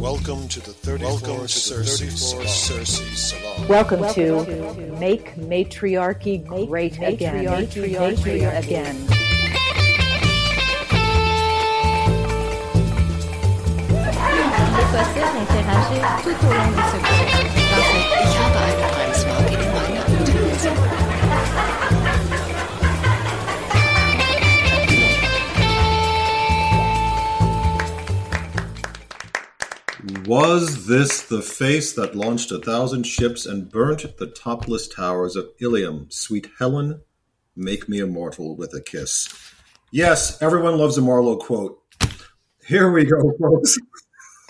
Welcome to the 34th Welcome to the 34 Cersei Salon. Welcome, Welcome to, to Make Matriarchy Great Again. Matriarchy, matriarchy again. L'écossais interagir tout au long de ce cours. Dans cette... Ich habe Was this the face that launched a thousand ships and burnt the topless towers of Ilium? Sweet Helen, make me immortal with a kiss. Yes, everyone loves a Marlowe quote. Here we go, folks.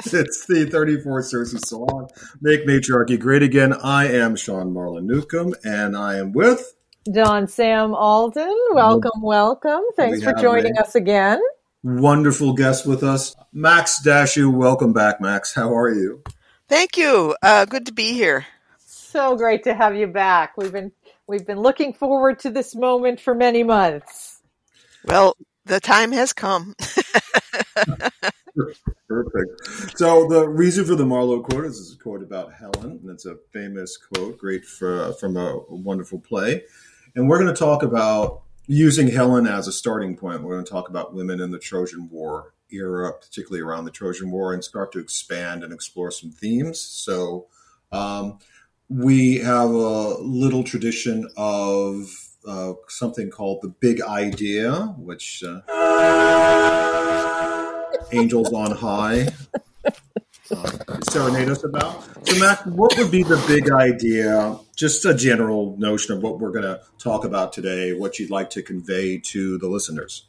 it's the 34th Cersei Salon. Make matriarchy great again. I am Sean Marlon Newcomb, and I am with John Sam Alden. Welcome, welcome. Thanks for joining us again. Wonderful guest with us, Max Dashu. Welcome back, Max. How are you? Thank you. Uh, good to be here. So great to have you back. We've been we've been looking forward to this moment for many months. Well, the time has come. Perfect. So the reason for the Marlowe quote is a quote about Helen, and it's a famous quote, great for, from a wonderful play. And we're going to talk about using Helen as a starting point. We're going to talk about women in the Trojan War era, particularly around the Trojan War, and start to expand and explore some themes. So um, we have a little tradition of uh, something called the Big Idea, which. Uh, angels on high serenade us about. So, Max, what would be the big idea? Just a general notion of what we're going to talk about today, what you'd like to convey to the listeners.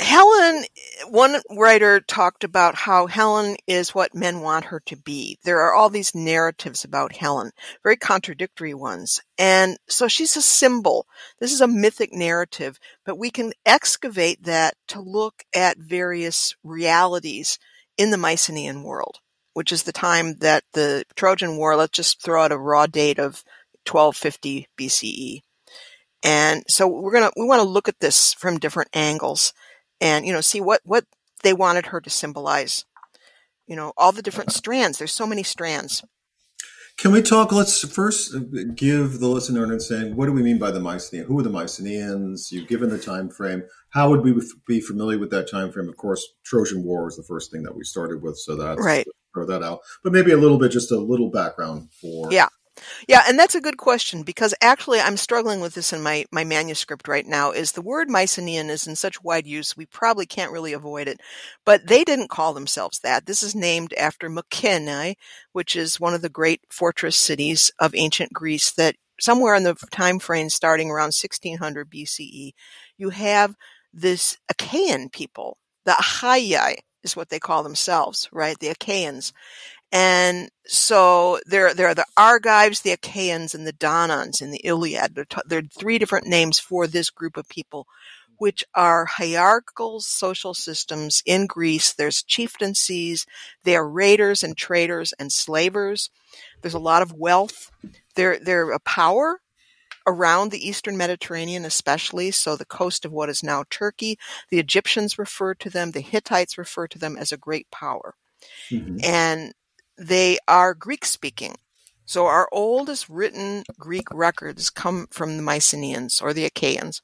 Helen, one writer talked about how Helen is what men want her to be. There are all these narratives about Helen, very contradictory ones. And so she's a symbol. This is a mythic narrative, but we can excavate that to look at various realities in the Mycenaean world, which is the time that the Trojan War, let's just throw out a raw date of 1250 BCE. And so we're going to, we want to look at this from different angles and you know see what what they wanted her to symbolize. You know all the different strands there's so many strands. Can we talk let's first give the listener an understanding what do we mean by the mycenaean who are the mycenaeans? You've given the time frame how would we be familiar with that time frame of course trojan war was the first thing that we started with so that's right throw that out but maybe a little bit just a little background for yeah yeah, and that's a good question because actually I'm struggling with this in my, my manuscript right now is the word Mycenaean is in such wide use we probably can't really avoid it. But they didn't call themselves that. This is named after Mycenae, which is one of the great fortress cities of ancient Greece that somewhere in the time frame starting around 1600 BCE, you have this Achaean people, the Achaei is what they call themselves, right? The Achaeans. And so there, there are the Argives, the Achaeans, and the Danaans in the Iliad. There, t- there are three different names for this group of people, which are hierarchical social systems in Greece. There's chieftaincies. They are raiders and traders and slavers. There's a lot of wealth. They're, they're a power around the eastern Mediterranean, especially, so the coast of what is now Turkey. The Egyptians refer to them, the Hittites refer to them as a great power. Mm-hmm. And they are Greek speaking. So our oldest written Greek records come from the Mycenaeans or the Achaeans.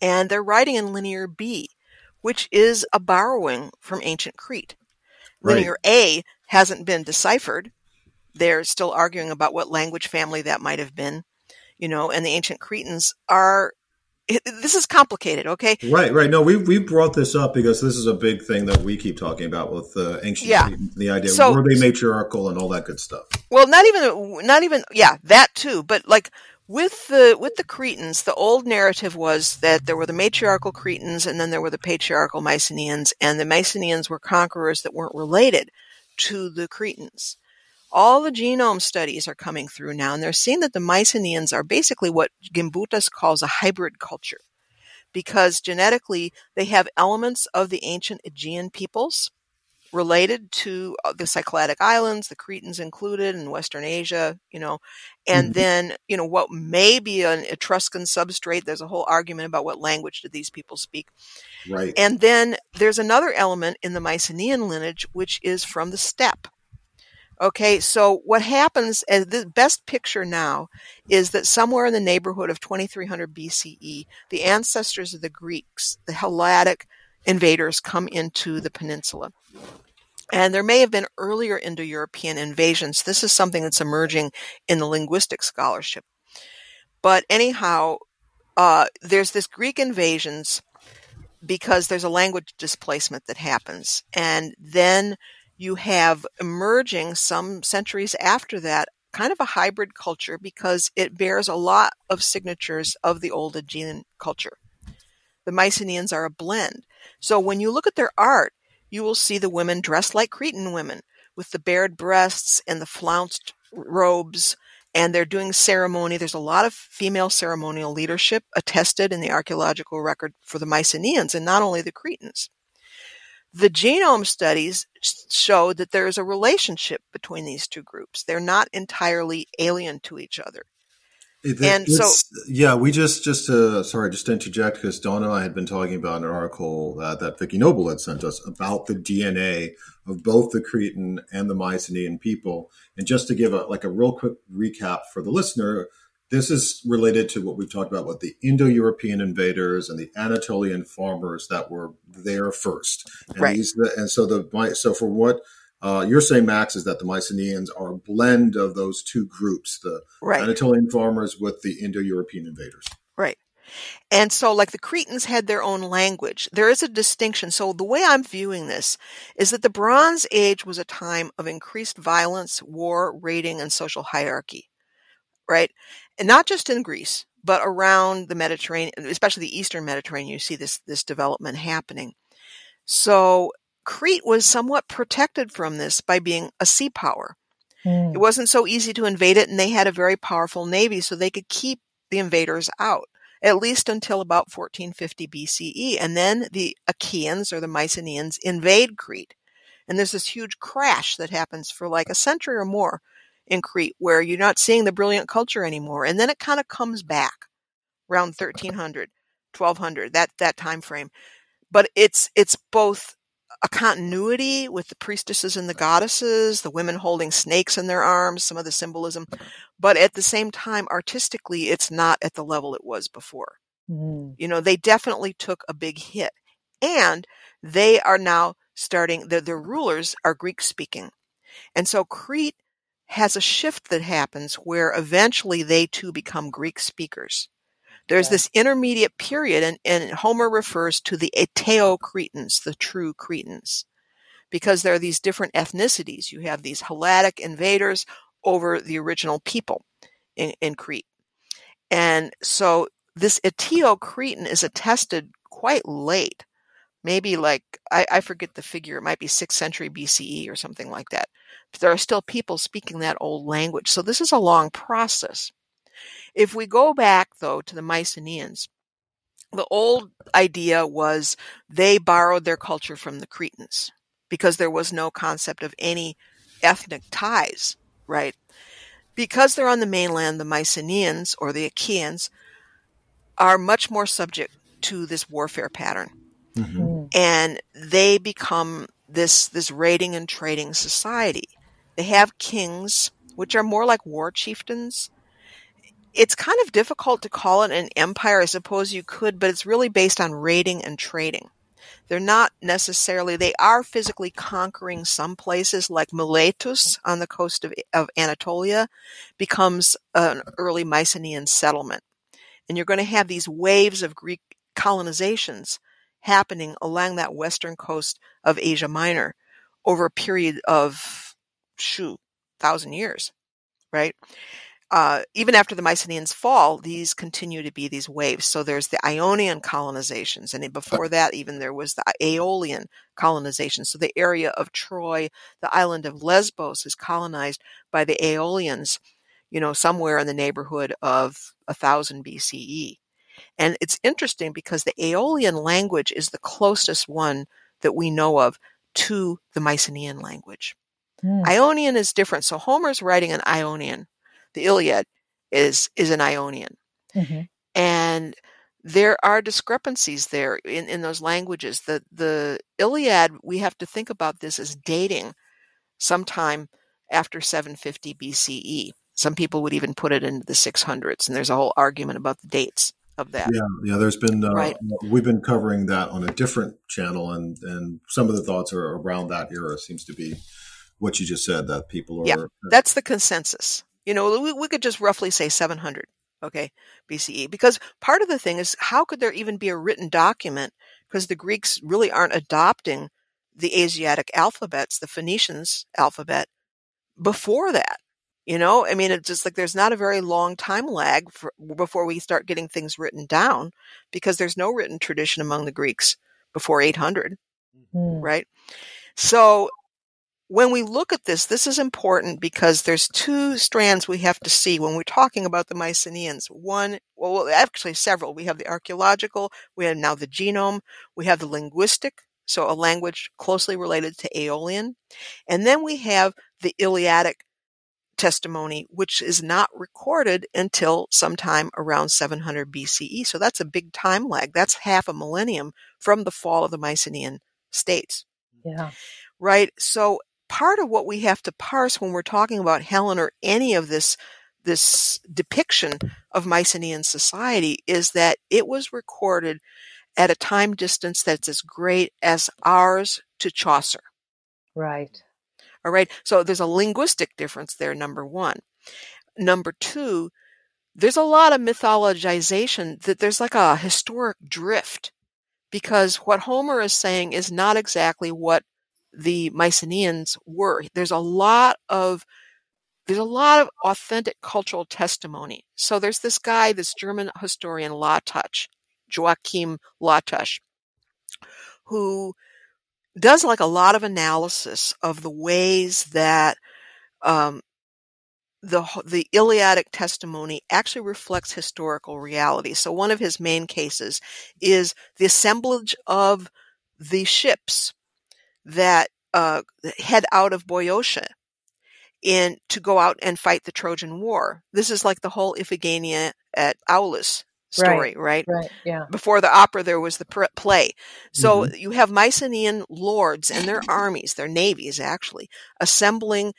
And they're writing in Linear B, which is a borrowing from ancient Crete. Right. Linear A hasn't been deciphered. They're still arguing about what language family that might have been, you know, and the ancient Cretans are this is complicated, okay? Right, right. No, we we brought this up because this is a big thing that we keep talking about with uh, ancient yeah. the idea so, were they matriarchal and all that good stuff. Well, not even not even yeah, that too, but like with the with the Cretans, the old narrative was that there were the matriarchal Cretans and then there were the patriarchal Mycenaeans, and the Mycenaeans were conquerors that weren't related to the Cretans all the genome studies are coming through now, and they're seeing that the Mycenaeans are basically what Gimbutas calls a hybrid culture, because genetically they have elements of the ancient Aegean peoples, related to uh, the Cycladic Islands, the Cretans included, in Western Asia, you know, and Mhm. then, you know, what may be an Etruscan substrate. There's a whole argument about what language did these people speak. Right. And then there's another element in the Mycenaean lineage, which is from the steppe. Okay, so what happens as the best picture now is that somewhere in the neighborhood of 2300 BCE, the ancestors of the Greeks, the Helladic invaders, come into the peninsula. And there may have been earlier Indo European invasions. This is something that's emerging in the linguistic scholarship. But anyhow, uh, there's this Greek invasions because there's a language displacement that happens. And then you have emerging some centuries after that kind of a hybrid culture because it bears a lot of signatures of the old Aegean culture. The Mycenaeans are a blend. So when you look at their art, you will see the women dressed like Cretan women with the bared breasts and the flounced robes and they're doing ceremony. There's a lot of female ceremonial leadership attested in the archaeological record for the Mycenaeans and not only the Cretans. The genome studies show that there is a relationship between these two groups. They're not entirely alien to each other. It- And so- yeah, we just just uh, sorry, just to interject because Donna and I had been talking about an article uh, that Vicky Noble had sent us about the DNA of both the Cretan and the Mycenaean people. And just to give a like a real quick recap for the listener, this is related to what we've talked about with the Indo-European invaders and the Anatolian farmers that were there first. And Right. these and so the so for what uh, you're saying, Max, is that the Mycenaeans are a blend of those two groups, the Right. Anatolian farmers with the Indo-European invaders. Right. And so, like the Cretans had their own language. There is a distinction. So, the way I'm viewing this is that the Bronze Age was a time of increased violence, war, raiding, and social hierarchy. Right? And not just in Greece, but around the Mediterranean, especially the Eastern Mediterranean, you see this, this development happening. So, Crete was somewhat protected from this by being a sea power. Hmm. It wasn't so easy to invade it, and they had a very powerful navy, so they could keep the invaders out, at least until about 1450 BCE. And then the Achaeans or the Mycenaeans invade Crete. And there's this huge crash that happens for like a century or more in Crete, where you're not seeing the brilliant culture anymore. And then it kind of comes back around 1300, 1200, that, that time frame. But it's, it's both a continuity with the priestesses and the goddesses, the women holding snakes in their arms, some of the symbolism, but at the same time, artistically, it's not at the level it was before. Hmm. You know, they definitely took a big hit. And they are now starting, their, their rulers are Greek speaking. And so Crete has a shift that happens where eventually they too become Greek speakers. There's Yeah. this intermediate period, and, and Homer refers to the Eteo Cretans, the true Cretans, because there are these different ethnicities. You have these Helladic invaders over the original people in, in Crete. And so this Eteo Cretan is attested quite late, maybe like, I, I forget the figure, it might be 6th century BCE or something like that. But there are still people speaking that old language. So this is a long process. If we go back, though, to the Mycenaeans, the old idea was they borrowed their culture from the Cretans because there was no concept of any ethnic ties, right? Because they're on the mainland, the Mycenaeans or the Achaeans are much more subject to this warfare pattern Hmm. and they become this this raiding and trading society. They have kings, which are more like war chieftains. It's kind of difficult to call it an empire. I suppose you could, but it's really based on raiding and trading. They're not necessarily, they are physically conquering some places like Miletus on the coast of, of Anatolia becomes an early Mycenaean settlement. And you're going to have these waves of Greek colonizations happening along that western coast of Asia Minor over a period of, shoot, thousand years, right? Uh, even after the Mycenaeans fall, these continue to be these waves. So there's the Ionian colonizations, and before that, even there was the Aeolian colonization. So the area of Troy, the island of Lesbos, is colonized by the Aeolians, you know, somewhere in the neighborhood of a thousand BCE. And it's interesting because the Aeolian language is the closest one that we know of to the Mycenaean language. Hmm. Ionian is different. So Homer's writing an Ionian. The Iliad is is an Ionian. Mhm. And there are discrepancies there in, in those languages. The the Iliad, we have to think about this as dating sometime after 750 BCE. E. Some people would even put it into the 600s, and there's a whole argument about the dates of that. Yeah, yeah. There's been uh, Right. we've been covering that on a different channel, and and some of the thoughts are around that era. Seems to be what you just said that people are. Yeah, That's the consensus. You know, we, we could just roughly say 700, okay, BCE. Because part of the thing is, how could there even be a written document? Because the Greeks really aren't adopting the Asiatic alphabets, the Phoenicians alphabet, before that. You know, I mean, it's just like there's not a very long time lag for, before we start getting things written down because there's no written tradition among the Greeks before 800 Hmm. right? So when we look at this, this is important because there's two strands we have to see when we're talking about the Mycenaeans. One, well, actually several. We have the archaeological, we have now the genome, we have the linguistic, so a language closely related to Aeolian, and then we have the Iliadic testimony, which is not recorded until sometime around 700 BCE. So that's a big time lag. That's half a millennium from the fall of the Mycenaean states Yeah. right? So part of what we have to parse when we're talking about Helen or any of this this depiction of Mycenaean society is that it was recorded at a time distance that's as great as ours to Chaucer. Right. All right. So there's a linguistic difference there, number one. Number two, there's a lot of mythologization that there's like a historic drift because what Homer is saying is not exactly what the Mycenaeans were. There's a lot of there's a lot of authentic cultural testimony. So there's this guy, this German historian Latacz, Joachim Latacz, who does like a lot of analysis of the ways that um, the the Iliadic testimony actually reflects historical reality. So one of his main cases is the assemblage of the ships that uh, head out of Boeotia in to go out and fight the Trojan War. This is like the whole Iphigenia at Aulis story, right? Right. Yeah. Before the opera, there was the pr- play. So you have Mycenaean lords and their armies, their navies actually, assembling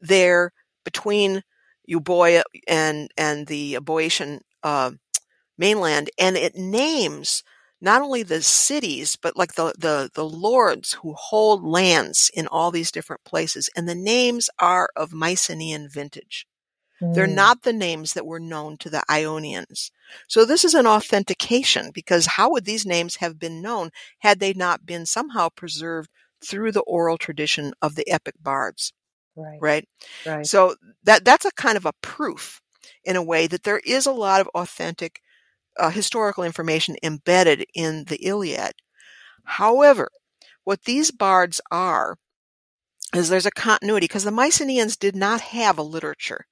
there between Euboea and and the Boeotian uh, mainland, and it names not only the cities but like the, the the lords who hold lands in all these different places, and the names are of Mycenaean vintage. They're Mm. not the names that were known to the Ionians. So this is an authentication because how would these names have been known had they not been somehow preserved through the oral tradition of the epic bards, Right. right? Right. So that that's a kind of a proof in a way that there is a lot of authentic uh, historical information embedded in the Iliad. However, what these bards are is there's a continuity because the Mycenaeans did not have a literature,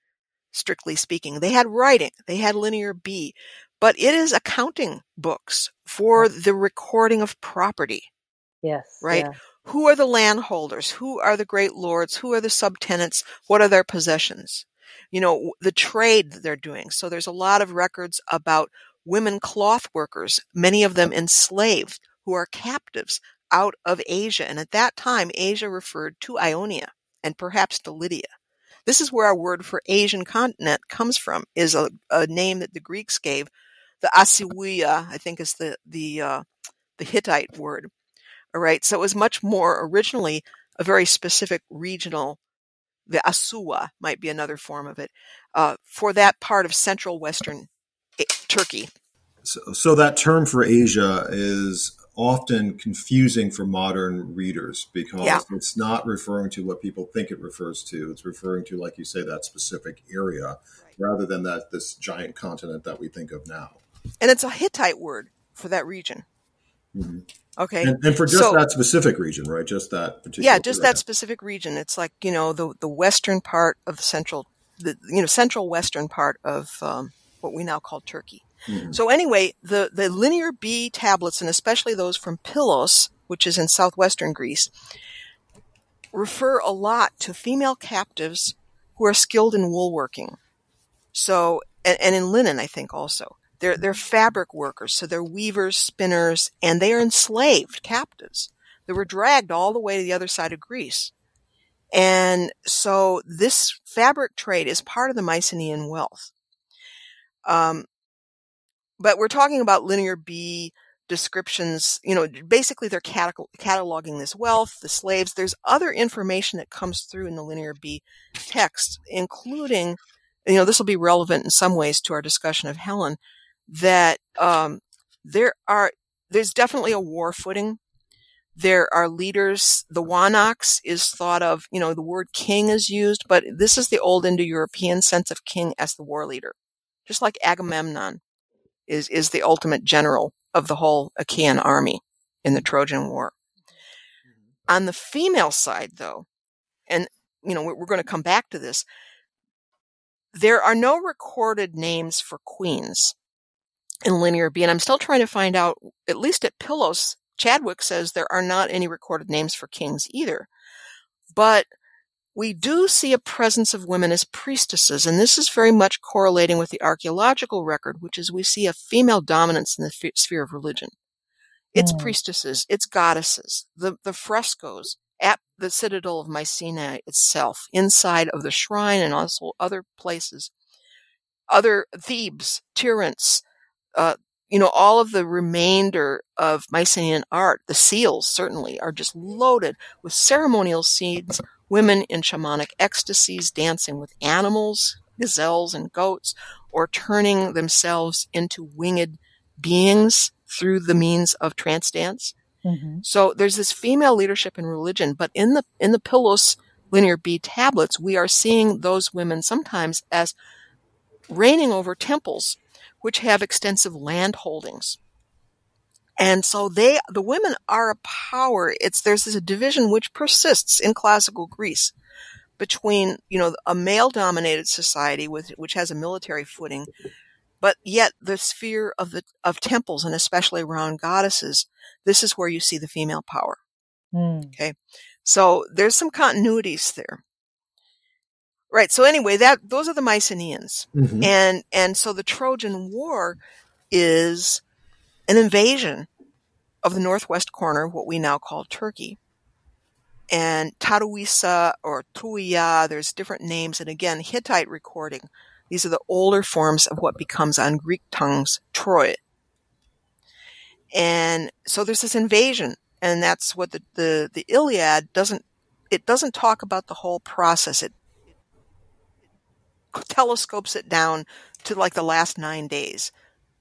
strictly speaking. They had writing, they had linear B, but it is accounting books for the recording of property yes. right? Yeah. who are the landholders who are the great lords who are the subtenants what are their possessions you know the trade that they're doing so there's a lot of records about women cloth workers many of them enslaved who are captives out of asia and at that time asia referred to ionia and perhaps to lydia this is where our word for asian continent comes from is a, a name that the greeks gave the asiwia i think is the the uh, the hittite word all right. So it was much more originally a very specific regional, the Asua might be another form of it, uh, for that part of central western Turkey. So, so that term for Asia is often confusing for modern readers because Yeah. it's not referring to what people think it refers to. It's referring to, like you say, that specific area rather than that this giant continent that we think of now. And it's a Hittite word for that region. Mhm. Okay. And, and for just So- that specific region, right? Just that particular. yeah, just that specific region. It's like, you know, the, the western part of the central, the, you know, central western part of, um, what we now call Turkey. Mhm. So anyway, the, the linear B tablets, and especially those from Pylos, which is in southwestern Greece, refer a lot to female captives who are skilled in woolworking. So, and, and in linen, I think also. They're, they're fabric workers, so they're weavers, spinners, and they are enslaved captives. They were dragged all the way to the other side of Greece. And so this fabric trade is part of the Mycenaean wealth. Um, but we're talking about linear B descriptions, you know, basically they're cataloging this wealth, the slaves. There's other information that comes through in the linear B text, including, you know, this will be relevant in some ways to our discussion of Helen, that um, there are, there's definitely a war footing. There are leaders. The Wanax is thought of, you know, the word king is used, but this is the old Indo-European sense of king as the war leader. Just like Agamemnon is, is the ultimate general of the whole Achaean army in the Trojan War. Mm-hmm. On the female side, though, and you know, we're going to come back to this, there are no recorded names for queens in Linear B, and I'm still trying to find out, at least at Pylos, Chadwick says there are not any recorded names for kings either. But we do see a presence of women as priestesses, and this is very much correlating with the archaeological record, which is we see a female dominance in the f- sphere of religion. It's mm. priestesses, it's goddesses, the, the frescoes at the citadel of Mycenae itself, inside of the shrine and also other places, other Thebes, Tiryns, uh, you know, all of the remainder of Mycenaean art, the seals certainly, are just loaded with ceremonial scenes women in shamanic ecstasies dancing with animals, gazelles and goats, or turning themselves into winged beings through the means of trance dance. Mm-hmm. So there's this female leadership in religion, but in the in the Pylos linear B tablets, we are seeing those women sometimes as reigning over temples which have extensive land holdings. And so they, the women are a power. It's, there's this division which persists in classical Greece between, you know, a male dominated society with, which has a military footing, but yet the sphere of the, of temples and especially around goddesses, this is where you see the female power. Mm. Okay. So there's some continuities there. Right. So anyway, that, those are the Mycenaeans. Mm-hmm. And, and so the Trojan War is an invasion of the northwest corner, what we now call Turkey. And Taruisa or Tuya, there's different names. And again, Hittite recording. These are the older forms of what becomes on Greek tongues Troy. And so there's this invasion. And that's what the, the, the Iliad doesn't, it doesn't talk about the whole process. It, it telescopes it down to like the last nine days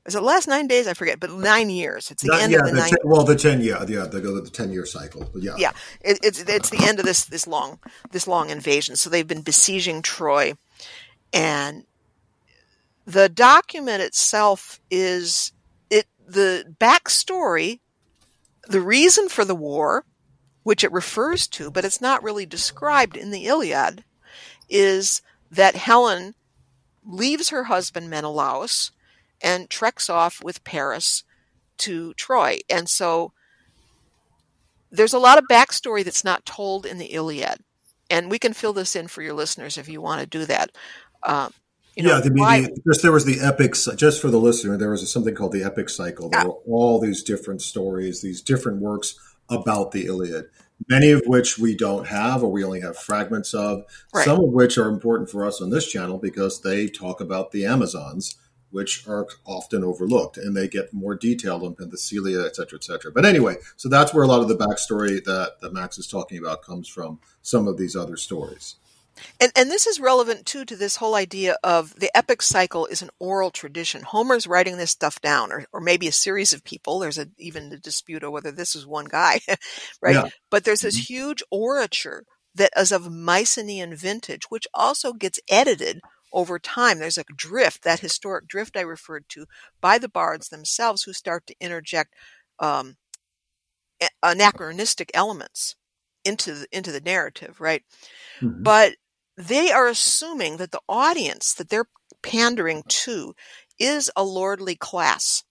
is it last nine days? I forget, but nine years. It's the Not, end yeah, of the, the nine. Ten, well, the ten, yeah, yeah, to the ten year cycle. Yeah, yeah, it, it's it's the end of this this long this long invasion. So they've been besieging Troy, and the document itself is it the backstory, the reason for the war, which it refers to, but it's not really described in the Iliad, is that Helen leaves her husband Menelaus and treks off with Paris to Troy. And so there's a lot of backstory that's not told in the Iliad. And we can fill this in for your listeners if you want to do that. Um, you know, yeah, the, why, the, just there was the epics. Just for the listener, there was something called the epic cycle. There yeah. were all these different stories, these different works about the Iliad, many of which we don't have or we only have fragments of. Right. Some of which are important for us on this channel because they talk about the Amazons which are often overlooked and they get more detailed on Penthesilea, et cetera, et cetera. But anyway, so that's where a lot of the backstory that, that Max is talking about comes from some of these other stories. And, and this is relevant too to this whole idea of the epic cycle is an oral tradition. Homer's writing this stuff down, or, or maybe a series of people. There's a, even a dispute over whether this is one guy, right? Yeah. But there's this mm-hmm. huge orature that is of Mycenaean vintage, which also gets edited over time. There's a drift, that historic drift I referred to, by the bards themselves who start to interject um, anachronistic elements into the, into the narrative, right? Mm-hmm. But they are assuming that the audience that they're pandering to is a lordly class,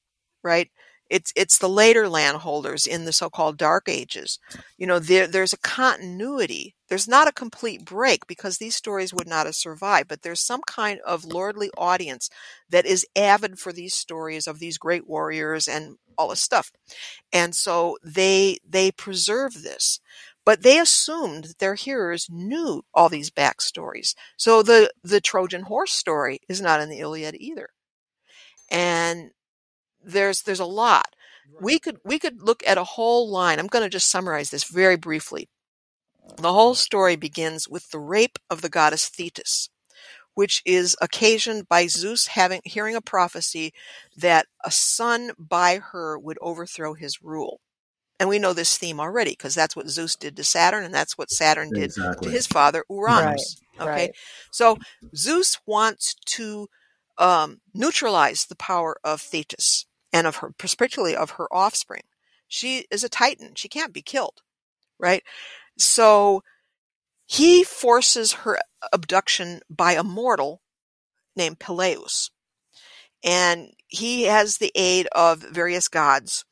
right? It's it's the later landholders in the so-called Dark Ages. You know, there there's a continuity. There's not a complete break because these stories would not have survived, but there's some kind of lordly audience that is avid for these stories of these great warriors and all this stuff. And so they they preserve this. But they assumed that their hearers knew all these backstories. So the, the Trojan horse story is not in the Iliad either. And there's there's a lot. We could we could look at a whole line. I'm going to just summarize this very briefly. The whole story begins with the rape of the goddess Thetis, which is occasioned by Zeus having hearing a prophecy that a son by her would overthrow his rule. And we know this theme already because that's what Zeus did to Saturn and that's what Saturn did Exactly. to his father Uranus. Right, okay. right. So Zeus wants to um, neutralize the power of Thetis and of her, particularly of her offspring. She is a titan. She can't be killed, right? So he forces her abduction by a mortal named Peleus. And he has the aid of various gods.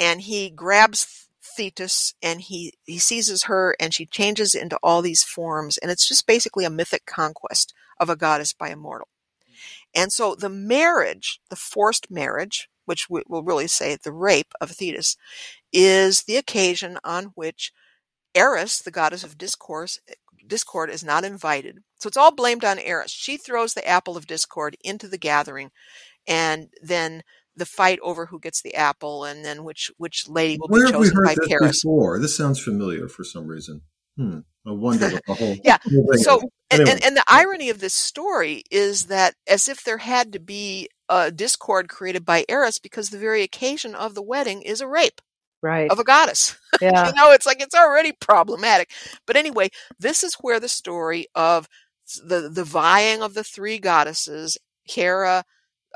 And he grabs Thetis and he, he seizes her and she changes into all these forms. And it's just basically a mythic conquest of a goddess by a mortal. And so the marriage, the forced marriage, which we will really say the rape of Thetis, is the occasion on which Eris, the goddess of discourse, discord, is not invited. So it's all blamed on Eris. She throws the apple of discord into the gathering, and then the fight over who gets the apple, and then which which lady will Where be have we chosen heard by this Paris. before? This sounds familiar for some reason. Hmm. I wonder what the whole Yeah, whole thing So, and, Anyway. and, and the irony of this story is that as if there had to be a discord created by Eris because the very occasion of the wedding is a rape Right. of a goddess. Yeah. you know, it's like it's already problematic. But anyway, this is where the story of the the vying of the three goddesses, Hera,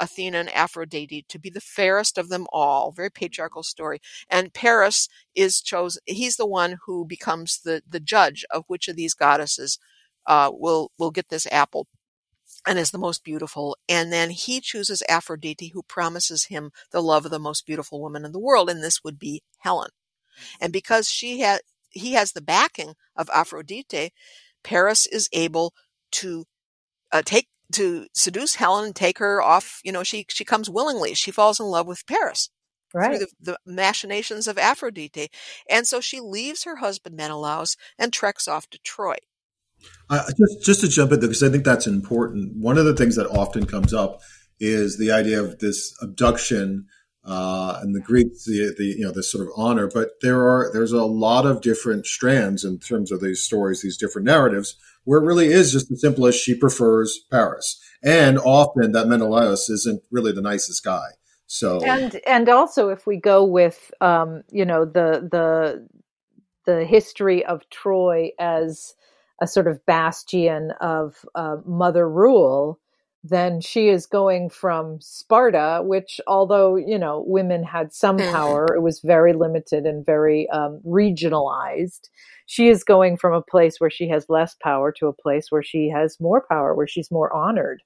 Athena, and Aphrodite, to be the fairest of them all. Very patriarchal story. And Paris is chosen. He's the one who becomes the the judge of which of these goddesses uh, will will get this apple. And is the most beautiful. And then he chooses Aphrodite, who promises him the love of the most beautiful woman in the world. And this would be Helen. And because she had, he has the backing of Aphrodite, Paris is able to uh, take, to seduce Helen and take her off. You know, she, she comes willingly. She falls in love with Paris Right. through the, the machinations of Aphrodite. And so she leaves her husband Menelaus and treks off to Troy. Uh, just just to jump in there because I think that's important. One of the things that often comes up is the idea of this abduction uh, and the Greeks, the, the you know this sort of honor. But there are there's a lot of different strands in terms of these stories, these different narratives, where it really is just as simple as she prefers Paris, and often that Menelaus isn't really the nicest guy. So and and also if we go with um, you know the the the history of Troy as a sort of bastion of uh, mother rule, then she is going from Sparta, which although you know women had some Mhm. power, it was very limited and very um, regionalized. She is going from a place where she has less power to a place where she has more power, where she's more honored.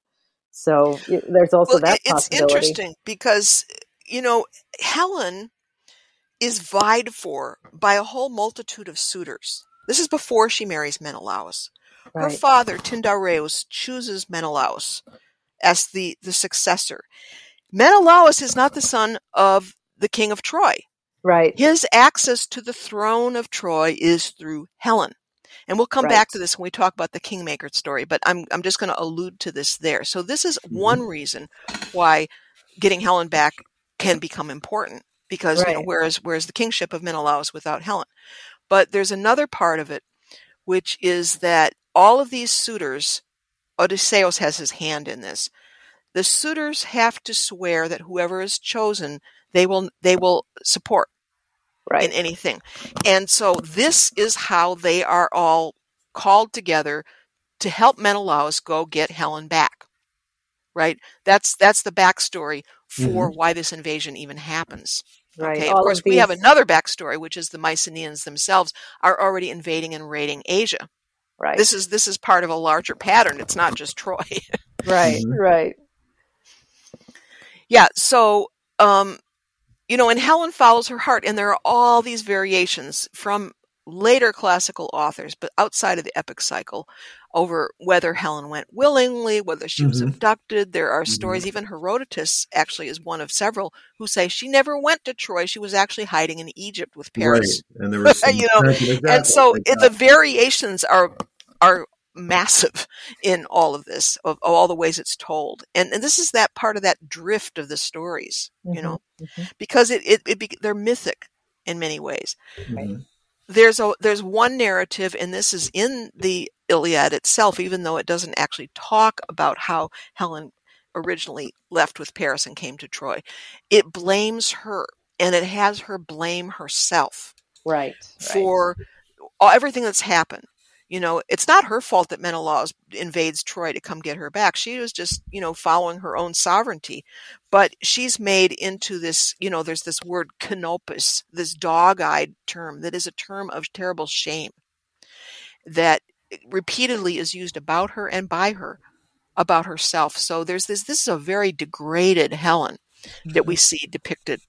So it, there's also Well, that it's interesting because, you know, Helen is vied for by a whole multitude of suitors. This is before she marries Menelaus. Her Right. father, Tyndareus, chooses Menelaus as the, the successor. Menelaus is not the son of the king of Troy. Right. His access to the throne of Troy is through Helen. And we'll come Right. back to this when we talk about the Kingmaker story, but I'm, I'm just going to allude to this there. So this is mm-hmm. one reason why getting Helen back can become important because, you know, Right. whereas, whereas the kingship of Menelaus without Helen. But there's another part of it, which is that all of these suitors, Odysseus has his hand in this. The suitors have to swear that whoever is chosen, they will, they will support Right. in anything. And so this is how they are all called together to help Menelaus go get Helen back. Right? That's that's the backstory for mm-hmm. why this invasion even happens. Right. Okay. All Of course, of we have another backstory, which is the Mycenaeans themselves are already invading and raiding Asia. Right. This is this is part of a larger pattern. It's not just Troy. right. Mhm. Right. yeah. So um, you know, and Helen follows her heart, and there are all these variations from later classical authors, but outside of the epic cycle, over whether Helen went willingly, whether she was Mhm. abducted. There are stories, even Herodotus actually is one of several who say she never went to Troy. She was actually hiding in Egypt with Paris. Right. And there was some You know, exactly, And so like it, the variations are are massive in all of this, of, all the ways it's told. And, and this is that part of that drift of the stories, you know, Mhm. because it, it, it be, they're mythic in many ways Mhm. there's a there's one narrative and this is in the Iliad itself even though it doesn't actually talk about how Helen originally left with Paris and came to Troy it blames her and it has her blame herself Right. right. for all, everything that's happened you know it's not her fault that Menelaus invades Troy to come get her back she was just you know following her own sovereignty but she's made into this you know there's this word kunopis this dog-eyed term that is a term of terrible shame that repeatedly is used about her and by her about herself so there's this this is a very degraded helen that we mm-hmm. see depicted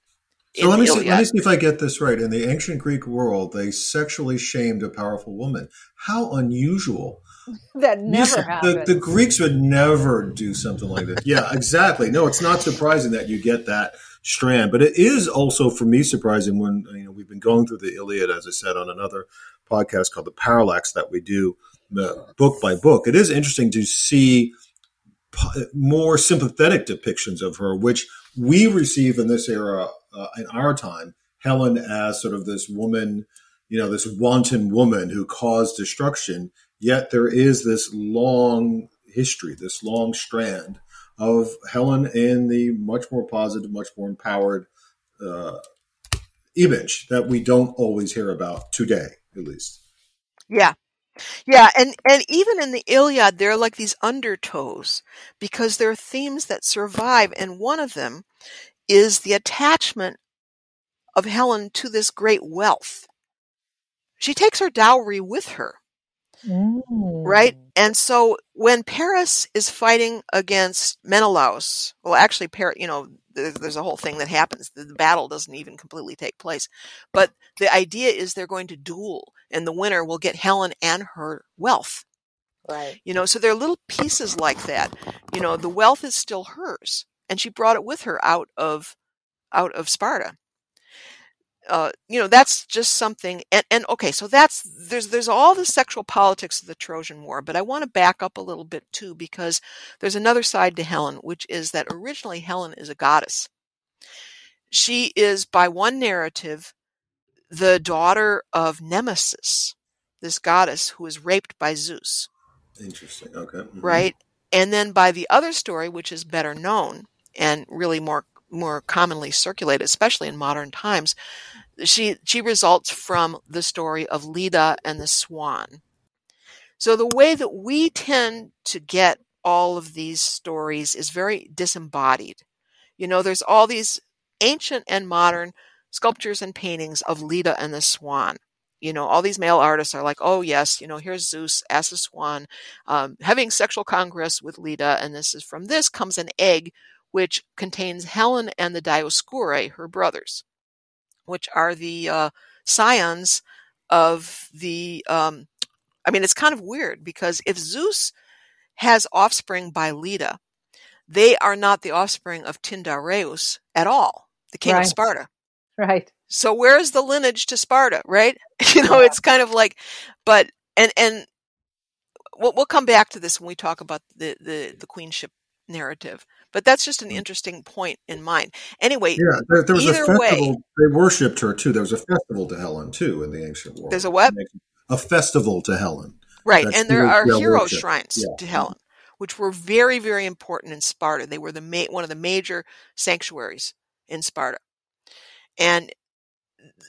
So in let me see, let me see if I get this right. In the ancient Greek world, they sexually shamed a powerful woman. How unusual! that never said- happened. The, the Greeks would never do something like this. Yeah, exactly. No, it's not surprising that you get that strand, but it is also for me surprising when you know we've been going through the Iliad, as I said on another podcast called the Parallax that we do uh, book by book. It is interesting to see more sympathetic depictions of her, which we receive in this era uh, in our time. Helen as sort of this woman, you know, this wanton woman who caused destruction. Yet there is this long history, this long strand of Helen in the much more positive, much more empowered uh, image that we don't always hear about today, at least. Yeah. Yeah, and and even in the Iliad there are like these undertows because there are themes that survive and one of them is the attachment of Helen to this great wealth. She takes her dowry with her, Mm. right? And so when Paris is fighting against Menelaus, well actually Paris, you know, there's, there's a whole thing that happens. The, the battle doesn't even completely take place. But the idea is they're going to duel and the winner will get Helen and her wealth. Right. You know, so there are little pieces like that. You know, the wealth is still hers, and she brought it with her out of out of Sparta. Uh, you know, that's just something. And, and okay, so that's there's there's all the sexual politics of the Trojan War, but I want to back up a little bit too because there's another side to Helen, which is that originally Helen is a goddess. She is, by one narrative, the daughter of Nemesis, this goddess who was raped by Zeus Interesting. Okay. Mhm. right? And then by the other story, which is better known and really more more commonly circulated, especially in modern times, she she results from the story of Leda and the swan. So the way that we tend to get all of these stories is very disembodied. You know, there's all these ancient and modern sculptures and paintings of Leda and the swan. You know, all these male artists are like, oh yes, you know, here's Zeus as a swan, um, having sexual congress with Leda, and this is from this comes an egg which contains Helen and the Dioscuri, her brothers, which are the uh, scions of the. Um, I mean, it's kind of weird because if Zeus has offspring by Leda, they are not the offspring of Tyndareus at all, the king Right. of Sparta. Right. So where's the lineage to Sparta, right? You know, it's kind of like, but and and we'll we'll come back to this when we talk about the the the queenship narrative. But that's just an interesting point in mind. Anyway, Yeah, there, there was Either a way- festival. They worshipped her too. There was a festival to Helen too in the ancient world. There's a what? A festival to Helen. right, That's and there are hero worship. shrines Yeah. to Helen, which were very very important in Sparta. They were the ma- one of the major sanctuaries in Sparta, and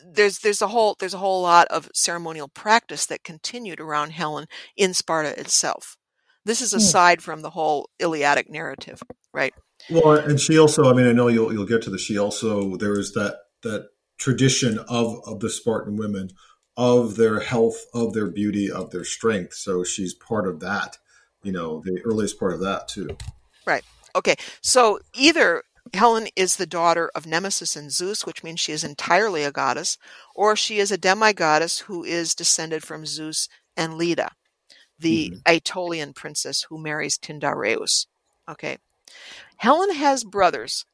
there's there's a whole there's a whole lot of ceremonial practice that continued around Helen in Sparta itself. This is Hmm. aside from the whole Iliadic narrative, right? Well, and she also. I mean, I know you'll you'll get to this. She also there is that that tradition of of the Spartan women of their health, of their beauty, of their strength. So she's part of that. You know, the earliest part of that too. Right. Okay, so either Helen is the daughter of Nemesis and Zeus, which means she is entirely a goddess, or she is a demigoddess who is descended from Zeus and Leda, the mm-hmm. Aetolian princess who marries Tyndareus. Okay. Helen has brothers.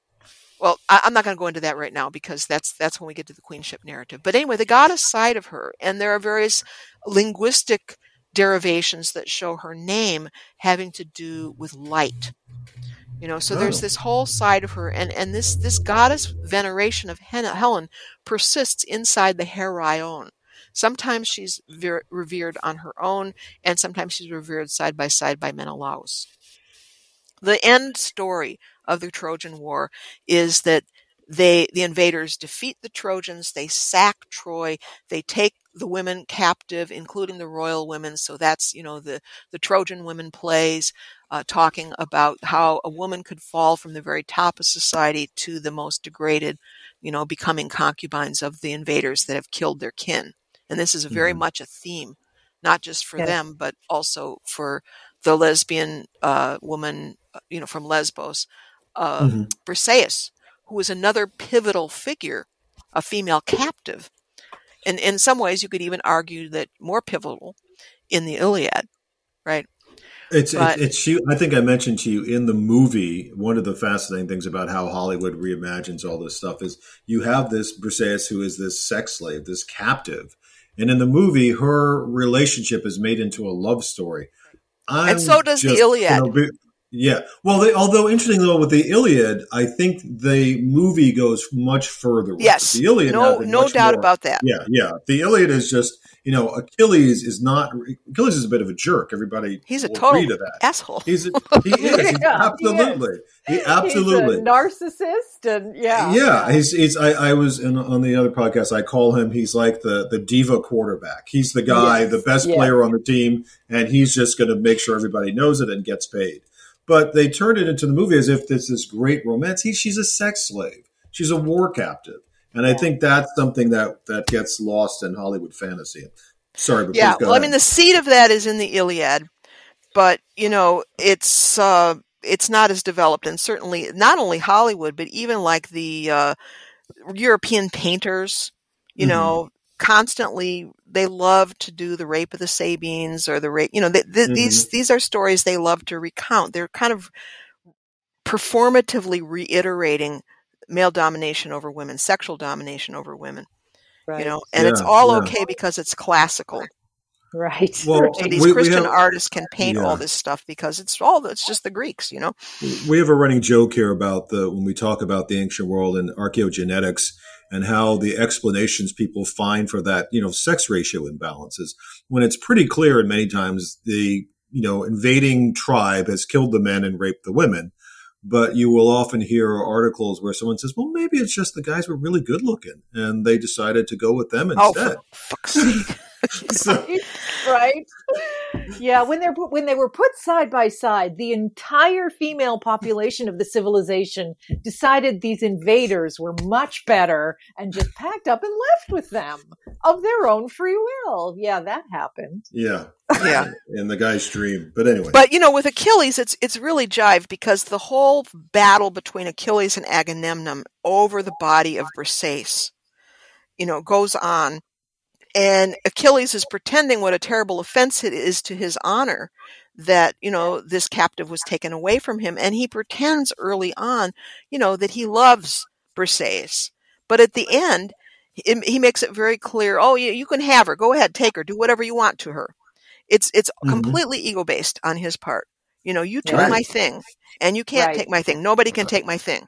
Well, I, I'm not going to go into that right now because that's that's when we get to the queenship narrative. But anyway, the goddess side of her, and there are various linguistic derivations that show her name having to do with light. You know, so there's Oh. this whole side of her, and and this this goddess veneration of Helen persists inside the Heraion. Sometimes she's ver- revered on her own, and sometimes she's revered side by side by Menelaus. The end story of the Trojan War is that they the invaders defeat the Trojans, they sack Troy, they take the women captive, including the royal women. So that's you know the the Trojan women plays uh, talking about how a woman could fall from the very top of society to the most degraded, you know, becoming concubines of the invaders that have killed their kin. And this is very Mhm. much a theme, not just for Yes. them, but also for the lesbian uh, woman, uh, you know, from Lesbos, uh, Mhm. Briseis, who was another pivotal figure, a female captive. And in some ways, you could even argue that more pivotal in the Iliad, right? It's, But- it's it's you. I think I mentioned to you in the movie. One of the fascinating things about how Hollywood reimagines all this stuff is you have this Briseis who is this sex slave, this captive, and in the movie, her relationship is made into a love story. I'm And so does the Iliad. be- yeah. Well, they, although interesting though with the Iliad, I think the movie goes much further. Yes, the Iliad. no, no doubt more- about that. yeah, yeah. The Iliad is just you know Achilles is not Achilles is a bit of a jerk. Everybody He's a total to that. asshole. He's a, he is He's Yeah, he absolutely he absolutely He's a narcissist, and yeah, yeah, he's he's. I, I was in, on the other podcast. I call him. He's like the the diva quarterback. He's the guy, Yes, the best yes. player on the team, and he's just going to make sure everybody knows it and gets paid. But they turned it into the movie as if this is great romance. He, she's a sex slave. She's a war captive, and I think that's something that that gets lost in Hollywood fantasy. Sorry, but yeah well i mean the seed of that is in the iliad but you know it's uh it's not as developed and certainly not only hollywood but even like the uh european painters you Mhm. know constantly they love to do the rape of the sabines or the rape you know th- th- these mm-hmm. these are stories they love to recount they're kind of performatively reiterating male domination over women sexual domination over women right, you know and it's all yeah. okay because it's classical right. Well, so these We- we Christian have- artists can paint Yeah. all this stuff because it's all it's just the Greeks, you know. We have a running joke here about the when we talk about the ancient world and archaeogenetics and how the explanations people find for that, you know, sex ratio imbalances when it's pretty clear and many times the, you know, invading tribe has killed the men and raped the women. But you will often hear articles where someone says, well, maybe it's just the guys were really good looking and they decided to go with them Oh, instead. for fuck's! So- right yeah when they're when they were put side by side the entire female population of the civilization decided these invaders were much better and just packed up and left with them of their own free will yeah that happened yeah. Yeah. In the guy's dream. But anyway. But you know, with Achilles, it's it's really jive because the whole battle between Achilles and Agamemnon over the body of Briseis, you know, goes on, and Achilles is pretending what a terrible offense it is to his honor that you know this captive was taken away from him, and he pretends early on, you know, that he loves Briseis, but at the end. He he makes it very clear. Oh, you, you can have her. Go ahead, take her. Do whatever you want to her. It's it's Mhm. completely ego based on his part. You know, you took Right. my thing, and you can't Right. take my thing. Nobody can take my thing,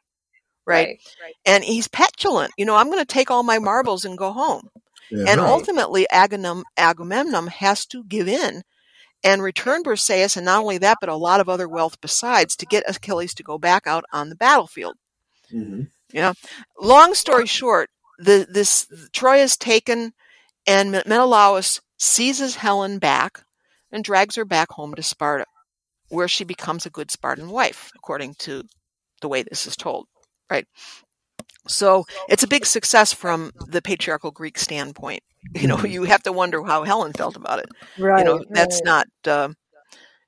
right? right. And he's petulant. You know, I'm going to take all my marbles and go home. Yeah. And Right. ultimately, Agamem- Agamemnon has to give in and return Briseis, and not only that, but a lot of other wealth besides to get Achilles to go back out on the battlefield. Mhm. Long story short, the this Troy is taken, and Menelaus seizes Helen back and drags her back home to Sparta, where she becomes a good Spartan wife, according to the way this is told. Right. So it's a big success from the patriarchal Greek standpoint. You know, Mhm. you have to wonder how Helen felt about it. right you know, that's right. not. Uh,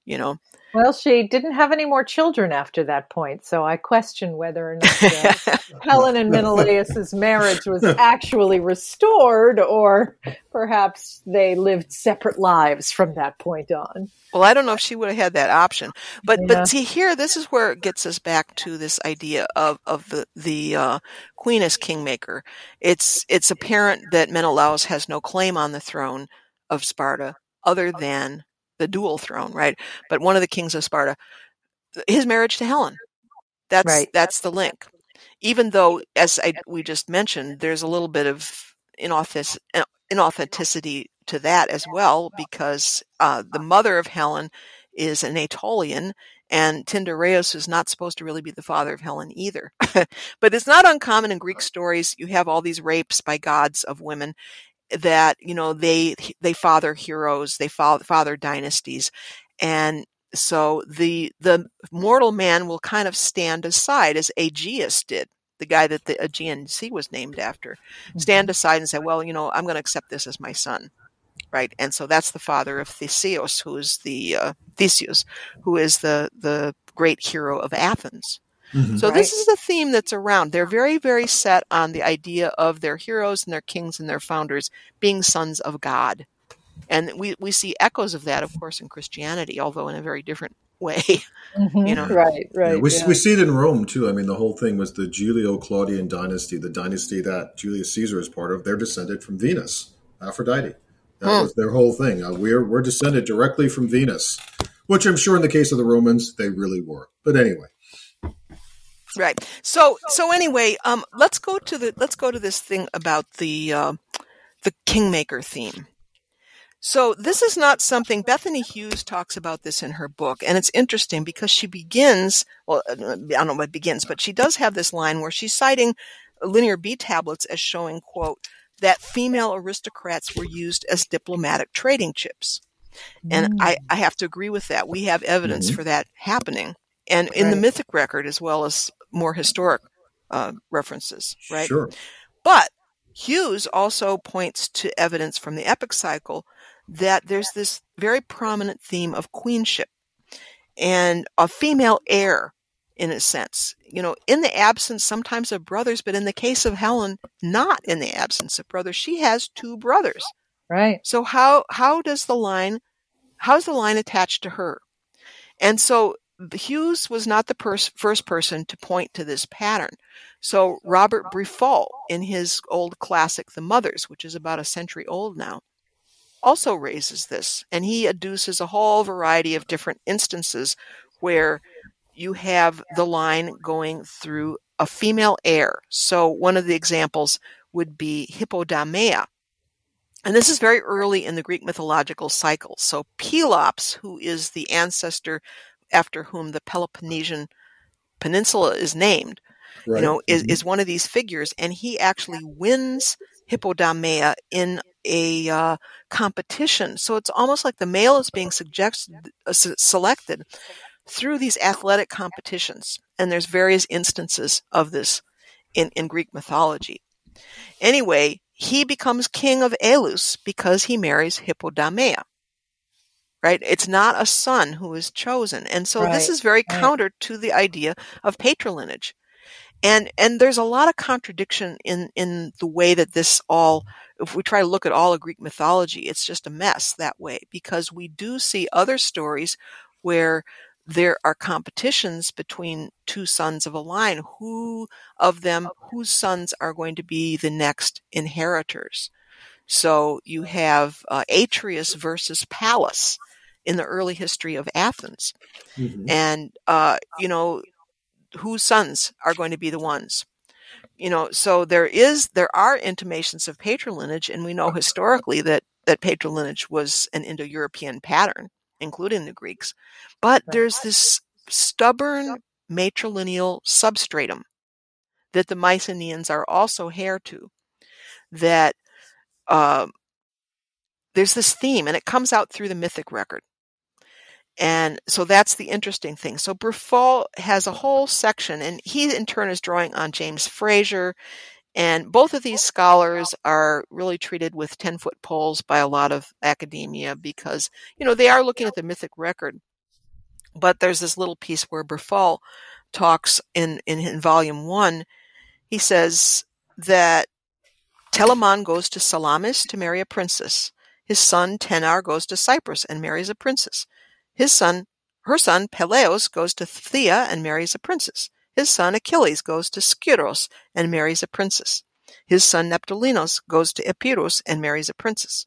you know. Well, she didn't have any more children after that point, so I question whether or not uh, Helen and Menelaus's marriage was actually restored, or perhaps they lived separate lives from that point on. Well, I don't know if she would have had that option, but Yeah. but see here, this is where it gets us back to this idea of of the the uh, queen as kingmaker. It's it's apparent that Menelaus has no claim on the throne of Sparta other than the dual throne, right? But one of the kings of Sparta, his marriage to Helen, that's Right. that's the link. Even though, as I, we just mentioned, there's a little bit of inauthentic, inauthenticity to that as well, because uh, the mother of Helen is an Aetolian, and Tyndareus is not supposed to really be the father of Helen either. but it's not uncommon in Greek stories. You have all these rapes by gods of women that you know they they father heroes, they father, father dynasties, and so the the mortal man will kind of stand aside as Aegeus did the guy that the Aegean Sea was named after, stand aside and say, well, you know, I'm going to accept this as my son. Right. And so that's the father of Theseus, who is the, uh, Theseus, who is the, the great hero of Athens. Mhm. So this is a theme that's around. They're very, very set on the idea of their heroes and their kings and their founders being sons of God. And we, we see echoes of that, of course, in Christianity, although in a very different way. You know. right, right. Yeah, we, yeah. we see it in Rome too. I mean, the whole thing was the Julio Claudian dynasty, the dynasty that Julius Caesar is part of. They're descended from Venus, Aphrodite. That Hmm. was their whole thing. Uh, we're we're descended directly from Venus, which I'm sure in the case of the Romans they really were. But anyway, Right. So so anyway, um, let's go to the let's go to this thing about the uh, the kingmaker theme. So this is not something Bettany Hughes talks about this in her book, and it's interesting because she begins. Well, uh, I don't know what begins, but she does have this line where she's citing linear B tablets as showing quote that female aristocrats were used as diplomatic trading chips. And I, I have to agree with that. We have evidence Mhm. for that happening. And in the mythic record, as well as more historic uh, references, right? sure. But Hughes also points to evidence from the epic cycle that there's this very prominent theme of queenship and a female heir, in a sense. You know, in the absence sometimes of brothers, but in the case of Helen, not in the absence of brothers. She has two brothers. right. So how how does the line how's the line attached to her? And so Hughes was not the pers- first person to point to this pattern. So Robert Briffault, in his old classic The Mothers, which is about a century old now, also raises this, and he adduces a whole variety of different instances where you have the line going through a female heir. So one of the examples would be Hippodamia, and this is very early in the Greek mythological cycle. So Pelops, who is the ancestor after whom the Peloponnesian Peninsula is named, Right. you know, is, Mhm. is one of these figures, and he actually wins Hippodamia in a uh, competition. So it's almost like the male is being suggested, uh, s- selected through these athletic competitions, and there's various instances of this in, in Greek mythology. Anyway, he becomes king of Elis because he marries Hippodamia. Right? It's not a son who is chosen. And so this is very right. counter to the idea of patrilineage. And and there's a lot of contradiction in in the way that this all if we try to look at all of Greek mythology, it's just a mess that way because we do see other stories where there are competitions between two sons of a line who of them whose sons are going to be the next inheritors so you have uh, atreus versus pallas in the early history of athens. Mhm. and uh, you know whose sons are going to be the ones? You know so there is there are intimations of patrilineage and we know historically that that patrilineage was an indo-european pattern including the greeks. But there's this stubborn matrilineal substratum that the mycenaeans are also heir to that um, there's this theme and it comes out through the mythic record and so that's the interesting thing. So Briffault has a whole section, and he in turn is drawing on James Frazer. And both of these scholars are really treated with 10 foot poles by a lot of academia because, you know, they are looking at the mythic record. But there's this little piece where Briffault talks in, in, in volume one. He says that Telamon goes to Salamis to marry a princess. His son Tenar goes to Cyprus and marries a princess. His son, her son Peleus goes to Phthia and marries a princess. His son Achilles goes to Scyros and marries a princess. His son Neoptolemus goes to Epirus and marries a princess.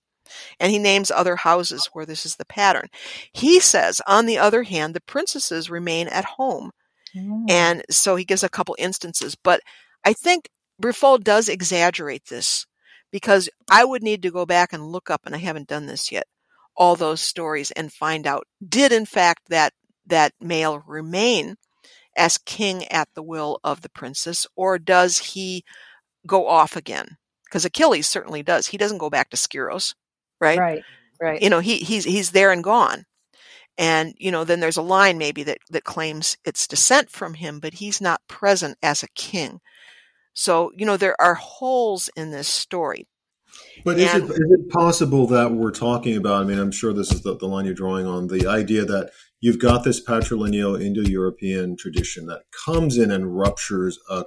And he names other houses where this is the pattern. He says, on the other hand, the princesses remain at home. Mm. And so he gives a couple instances. But I think Briffault does exaggerate this because I would need to go back and look up, and I haven't done this yet, all those stories and find out did in fact that that male remain as king at the will of the princess, or does he go off again? Because Achilles certainly does. He doesn't go back to Skyros, right? Right. Right. You know, he he's he's there and gone. And you know, then there's a line maybe that that claims it's descent from him, but he's not present as a king. So you know, there are holes in this story. But is it, And- is it possible that we're talking about? I mean, I'm sure this is the, the line you're drawing on the idea that you've got this patrilineal Indo-European tradition that comes in and ruptures a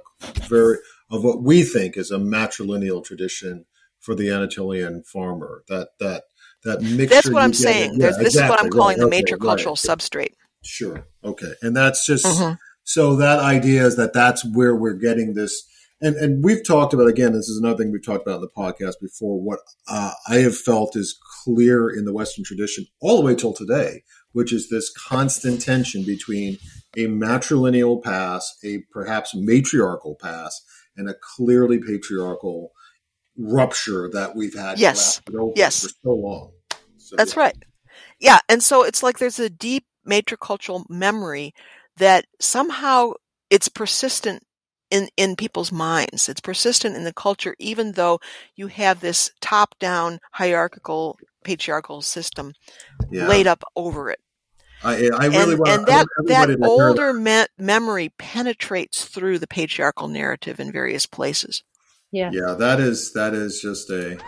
very of what we think is a matrilineal tradition for the Anatolian farmer. That that that mixture. That's what I'm saying. yeah, this is what I'm calling right, the okay, matricultural right. substrate. Sure. Okay. And that's just Mhm. so that idea is that that's where we're getting this. And, and we've talked about, again, this is another thing we've talked about in the podcast before. What uh, I have felt is clear in the Western tradition all the way till today, which is this constant tension between a matrilineal past, a perhaps matriarchal past, and a clearly patriarchal rupture that we've had Yes. Yes. for so long. So, That's yeah. right. Yeah, and so it's like there's a deep matricultural memory that somehow it's persistent in in people's minds. It's persistent in the culture, even though you have this top-down hierarchical patriarchal system Yeah. laid up over it. I, eh, I really and want, and that want that to older me- memory penetrates through the patriarchal narrative in various places. yeah. Yeah, that is that is just a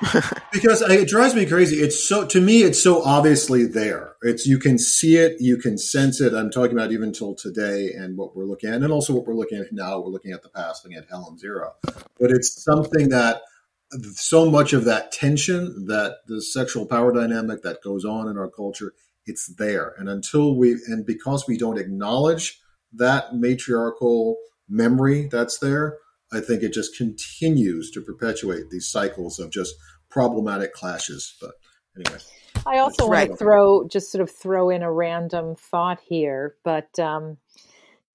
because it drives me crazy. It's so to me, it's so obviously there. It's you can see it, you can sense it. I'm talking about even till today and what we're looking at, and also what we're looking at now. We're looking at the past, looking at Helen's Zero, but it's something that so much of that tension, that the sexual power dynamic that goes on in our culture, it's there. And until we and because we don't acknowledge that matriarchal memory that's there, I think it just continues to perpetuate these cycles of just problematic clashes. But anyway, I also want Right. to throw just sort of throw in a random thought here, but um,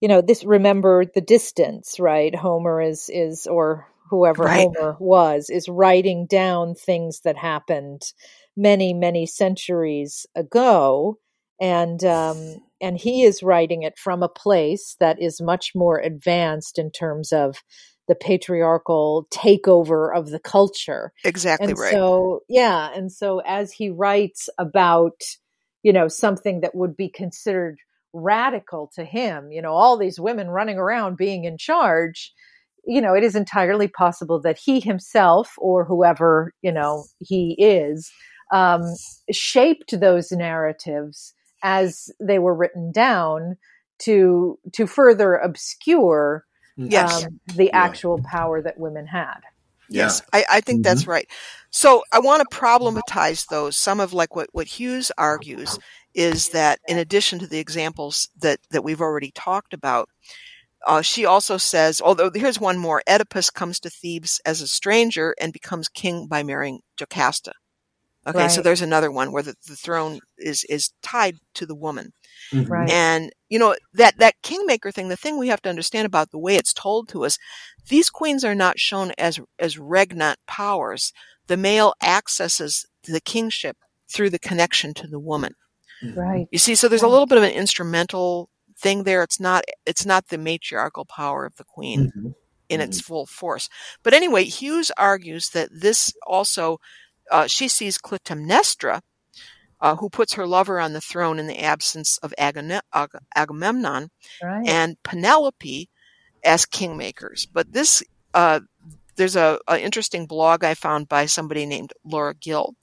you know, this remember the distance, right? Homer is is or whoever Right. Homer was is writing down things that happened many many centuries ago, and um, and he is writing it from a place that is much more advanced in terms of the patriarchal takeover of the culture Exactly and right. so yeah and so as he writes about you know something that would be considered radical to him you know all these women running around being in charge you know it is entirely possible that he himself or whoever you know he is um, shaped those narratives as they were written down to to further obscure Yes. um, the Yeah. actual power that women had Yes, I, I think that's right. So I want to problematize those. Some of like what, what Hughes argues is that in addition to the examples that, that we've already talked about, uh, she also says, although here's one more, Oedipus comes to Thebes as a stranger and becomes king by marrying Jocasta. Okay, so there's another one where the, the throne is, is tied to the woman. Mhm. Right. And you know that that kingmaker thing. The thing we have to understand about the way it's told to us, these queens are not shown as as regnant powers. The male accesses the kingship through the connection to the woman. right You see, so there's a little bit of an instrumental thing there. It's not it's not the matriarchal power of the queen Mhm. in its full force. But anyway, Hughes argues that this also, uh, she sees Clytemnestra, uh, who puts her lover on the throne in the absence of Ag- Agamemnon, right and Penelope as kingmakers. But this, uh, there's a, a interesting blog I found by somebody named Laura Gill,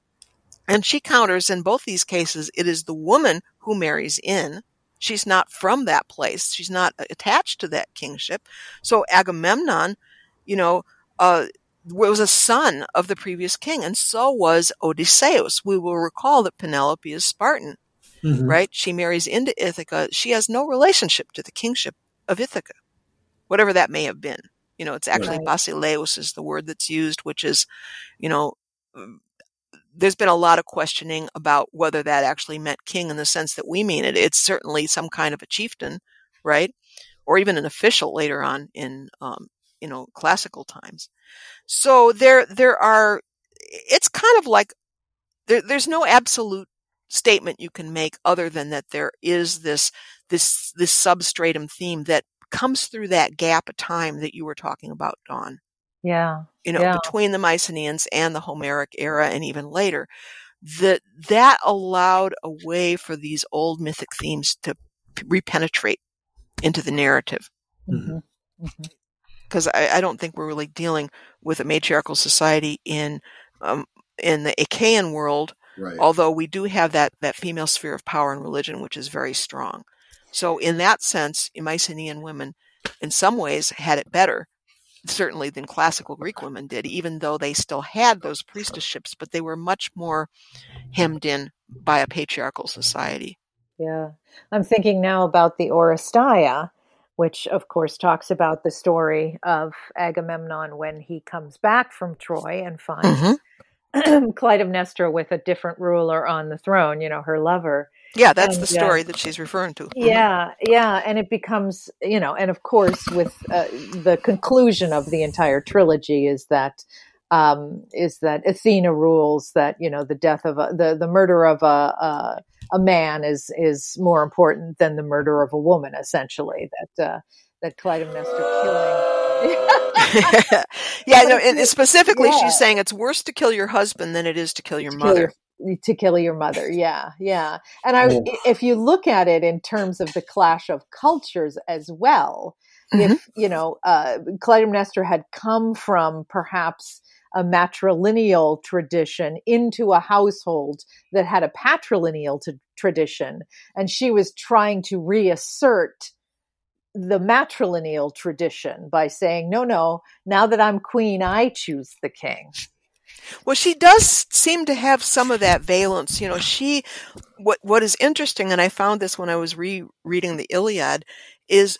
And she counters in both these cases, it is the woman who marries in. She's not from that place. She's not attached to that kingship. So Agamemnon, you know, uh, was a son of the previous king, and so was Odysseus. We will recall that Penelope is Spartan, Mhm. right? She marries into Ithaca. She has no relationship to the kingship of Ithaca, whatever that may have been. You know, it's actually Right. basileus is the word that's used, which is, you know, there's been a lot of questioning about whether that actually meant king in the sense that we mean it. It's certainly some kind of a chieftain, right? Or even an official later on in, um, you know, classical times. So there, there are, it's kind of like, there, there's no absolute statement you can make other than that there is this, this, this substratum theme that comes through that gap of time that you were talking about, Dawn Yeah. you know, Yeah. between the Mycenaeans and the Homeric era and even later, that that allowed a way for these old mythic themes to p- repenetrate into the narrative. hmm Because I, I don't think we're really dealing with a matriarchal society in um, in the Achaean world, Right. although we do have that that female sphere of power and religion, which is very strong. So in that sense, Mycenaean women, in some ways, had it better certainly than classical Greek women did, even though they still had those priestesships, but they were much more hemmed in by a patriarchal society. Yeah. I'm thinking now about the Oresteia, which of course talks about the story of Agamemnon when he comes back from Troy and finds Clytemnestra with a different ruler on the throne, you know, her lover. Yeah, that's And, the yeah. story that she's referring to. Mhm. Yeah, yeah, and it becomes, you know, and of course, with uh, the conclusion of the entire trilogy is that um, is that Athena rules that you know the death of a, the the murder of a, a a man is is more important than the murder of a woman, essentially. That uh, that Clytemnestra killing. yeah, no, and specifically, Yeah. she's saying it's worse to kill your husband than it is to kill your kill mother. your- to kill your mother yeah yeah and i Oh. if you look at it in terms of the clash of cultures as well Mm-hmm. if you know uh clytemnestra had come from perhaps a matrilineal tradition into a household that had a patrilineal t- tradition and she was trying to reassert the matrilineal tradition by saying no no now that i'm queen i choose the king Well, she does seem to have some of that valence. You know, she, what, what is interesting, and I found this when I was rereading the Iliad, is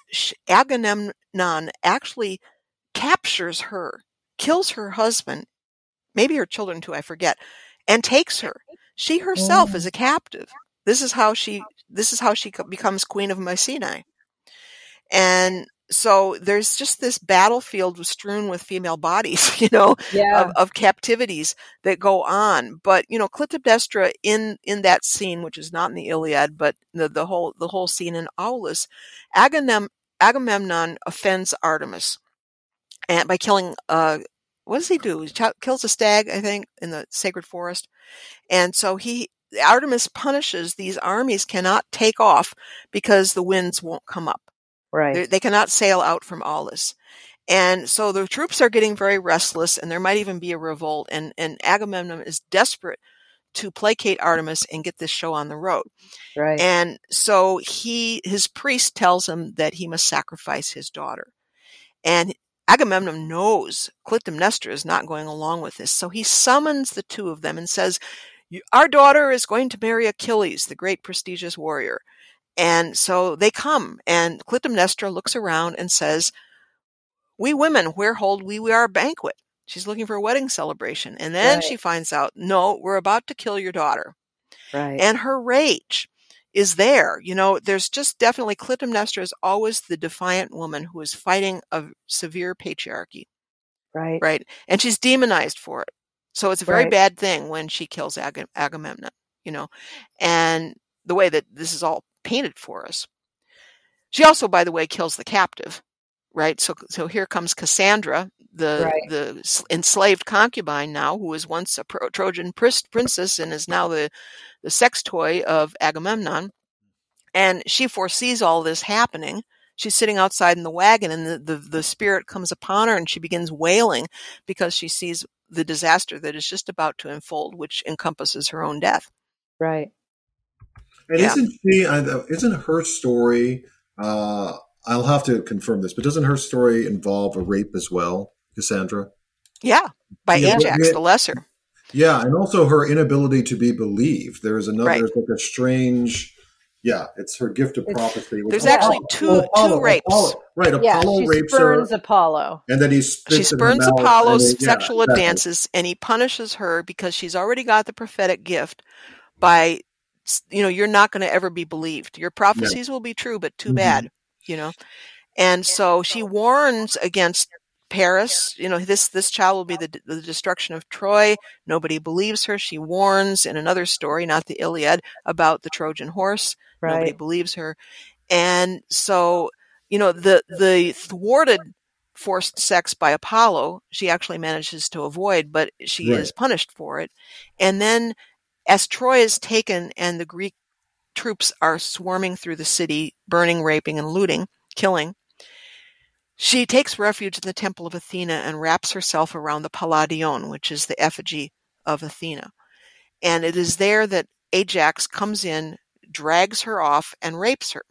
Agamemnon actually captures her, kills her husband, maybe her children too, I forget, and takes her. She herself is a captive. This is how she, this is how she becomes queen of Mycenae. And so there's just this battlefield strewn with female bodies, you know, yeah of, of captivities that go on. But you know, Clytemnestra in in that scene, which is not in the Iliad, but the, the whole the whole scene in Aulis, Agamem, Agamemnon offends Artemis, and by killing uh, what does he do? He ch- kills a stag, I think, in the sacred forest, and so he. Artemis punishes these armies cannot take off because the winds won't come up. right They, they cannot sail out from Aulis. And so the troops are getting very restless and there might even be a revolt and, and Agamemnon is desperate to placate Artemis and get this show on the road. right And so he, his priest tells him that he must sacrifice his daughter. And Agamemnon knows Clytemnestra is not going along with this. So he summons the two of them and says, our daughter is going to marry Achilles, the great prestigious warrior. And so they come and Clytemnestra looks around and says, we women, where hold we, we our banquet? She's looking for a wedding celebration. And then Right. she finds out, no, we're about to kill your daughter right and her rage is there. You know, there's just definitely Clytemnestra is always the defiant woman who is fighting a severe patriarchy, right right? And she's demonized for it. So it's a very Right. bad thing when she kills Ag- Agamemnon, you know, and the way that this is all painted for us. She also, by the way, kills the captive, right? So, so here comes Cassandra, the Right. the enslaved concubine now, who was once a Pro- Trojan pris- princess and is now the the sex toy of Agamemnon. And she foresees all this happening. She's sitting outside in the wagon, and the, the the spirit comes upon her, and she begins wailing because she sees the disaster that is just about to unfold, which encompasses her own death. Right. And Yeah. isn't she? Isn't her story? Uh, I'll have to confirm this, but doesn't her story involve a rape as well, Cassandra? Yeah, by Yeah, but- Ajax the Lesser. Yeah, and also her inability to be believed. There is another. Right. There's like a strange. Yeah, it's her gift of It's- prophecy. which- There's Oh, actually oh, two- Apollo, two rapes. Apollo. Right, Yeah, Apollo she rapes spurns her, Apollo. and then he spits She spurns Apollo's he- yeah, sexual exactly. advances, and he punishes her because she's already got the prophetic gift. By you know, you're not going to ever be believed. Your prophecies will be true, but too Mhm. bad. You know, and so she warns against Paris. You know, this this child will be the the destruction of Troy. Nobody believes her. She warns in another story, not the Iliad, about the Trojan horse. Nobody believes her. And so, you know, the the thwarted forced sex by Apollo, she actually manages to avoid, but she Right. is punished for it. And then as Troy is taken and the Greek troops are swarming through the city, burning, raping, and looting, killing, she takes refuge in the temple of Athena and wraps herself around the Palladion, which is the effigy of Athena. And it is there that Ajax comes in, drags her off, and rapes her.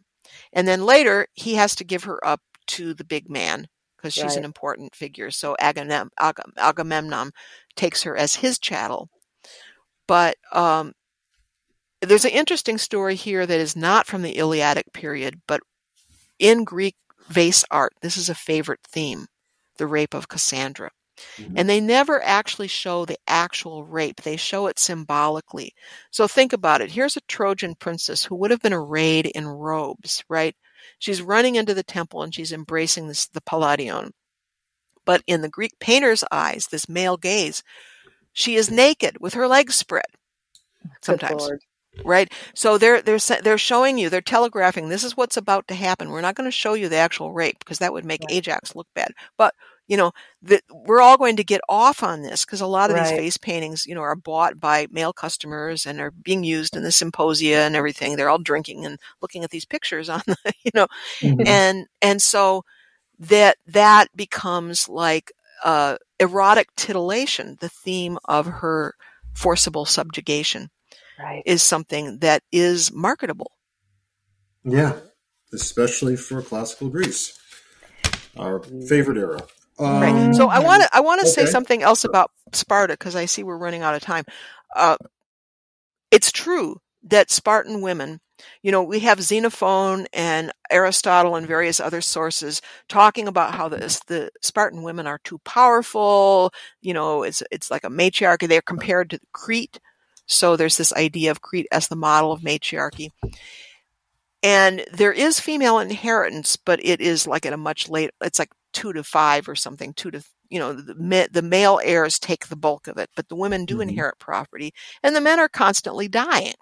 And then later, he has to give her up to the big man because she's an Right. important important figure. So Agamem- Agamemnon takes her as his chattel. But um, there's an interesting story here that is not from the Iliadic period, but in Greek vase art, this is a favorite theme the rape of Cassandra. Mhm. And they never actually show the actual rape, they show it symbolically. So think about it. Here's a Trojan princess who would have been arrayed in robes, right? She's running into the temple and she's embracing this, the Palladion. But in the Greek painter's eyes, this male gaze, she is naked with her legs spread Good sometimes Lord. Right? So they're they're they're showing you they're telegraphing this is what's about to happen. We're not going to show you the actual rape because that would make Right. ajax look bad. But you know that we're all going to get off on this because a lot of these vase paintings you know are bought by male customers and are being used in the symposia and everything. They're all drinking and looking at these pictures on the you know Mhm. and and so that that becomes like uh, erotic titillation the theme of her forcible subjugation Right. is something that is marketable. Yeah, especially for classical Greece, our favorite era. Right. Um, So I want to I want to say something else about Sparta because I see we're running out of time. Uh, it's true that Spartan women, you know, we have Xenophon and Aristotle and various other sources talking about how the the Spartan women are too powerful. You know, it's it's like a matriarchy. They're compared to Crete, so there's this idea of Crete as the model of matriarchy. And there is female inheritance, but it is like at a much later. It's like two to five or something. Two to you know the the male heirs take the bulk of it, but the women do Mhm. inherit property, and the men are constantly dying,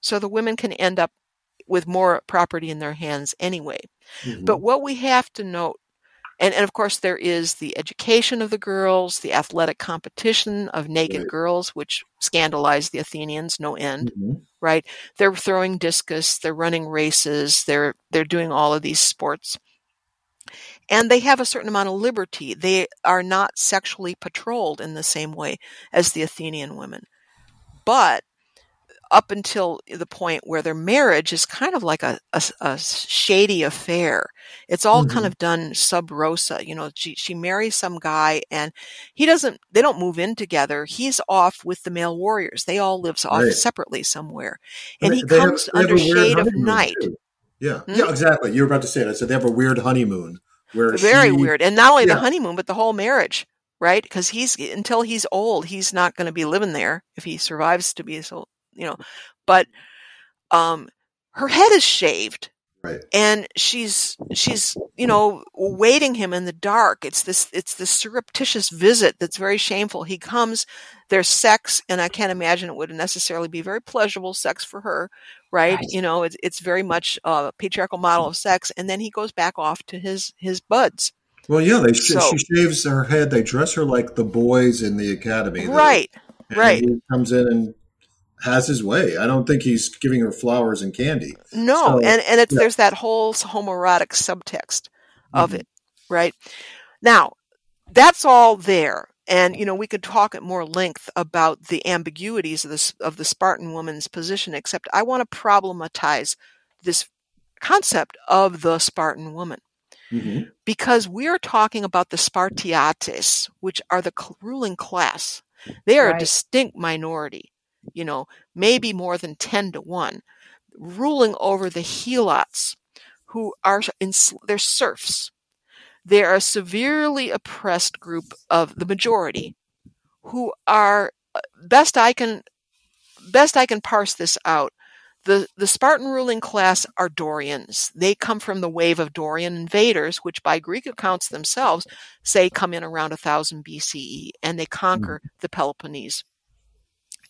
so the women can end up with more property in their hands anyway. mhm. But what we have to note, and, and of course, there is the education of the girls, the athletic competition of naked Right. girls, which scandalized the Athenians no end Mhm. right? They're throwing discus, they're running races, they're they're doing all of these sports. And they have a certain amount of liberty. They are not sexually patrolled in the same way as the Athenian women. But up until the point where their marriage is kind of like a, a, a shady affair. It's all kind Mhm. of done sub rosa. You know, she, she marries some guy and he doesn't, they don't move in together. He's off with the male warriors. They all live off Right. separately somewhere. And he comes have under shade of night. too. Yeah, Hmm? yeah, exactly. You were about to say. I said they have a weird honeymoon where Very she- weird. And not only the honeymoon, but the whole marriage, right? Because he's, until he's old, he's not going to be living there if he survives to be so, you know, but, um, her head is shaved Right. and she's she's you know waiting him in the dark it's this it's this surreptitious visit that's very shameful he comes there's sex and i can't imagine it would necessarily be very pleasurable sex for her right, Right. you know it's, it's very much a patriarchal model of sex and then he goes back off to his his buds Well, yeah, they So- she shaves her head. They dress her like the boys in the academy. Right right. He comes in and has his way. I don't think he's giving her flowers and candy. no So, and and it's yeah. there's that whole homoerotic subtext of Mhm. it right now that's all there and you know we could talk at more length about the ambiguities of this of the Spartan woman's position. Except I want to problematize this concept of the Spartan woman hmm because we are talking about the Spartiates, which are the cl- ruling class. They are a distinct minority, you know, maybe more than 10 to 1, ruling over the Helots, who are in, they're serfs. They are a severely oppressed group of the majority who are, uh, best I can, best I can parse this out, the, the Spartan ruling class are Dorians. They come from the wave of Dorian invaders, which by Greek accounts themselves say come in around 1000 BCE, and they conquer the Peloponnese.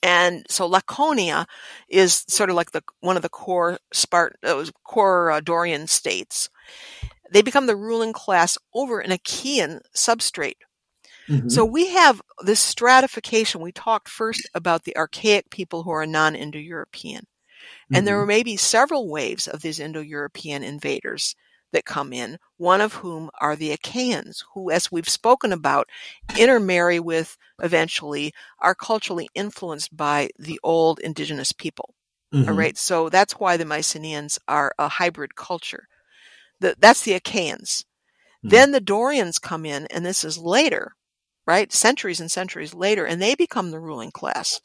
And so Laconia is sort of like the one of the core Spartan, uh, core uh, Dorian states. They become the ruling class over an Achaean substrate. hmm So we have this stratification. We talked first about the archaic people who are non-Indo-European. And there Mhm. were maybe several waves of these Indo-European invaders that come in, one of whom are the Achaeans, who, as we've spoken about, intermarry with, eventually, are culturally influenced by the old indigenous people. Mhm. All right. So that's why the Mycenaeans are a hybrid culture. The, that's the Achaeans. Mhm. Then the Dorians come in, and this is later, right? Centuries and centuries later, and they become the ruling class.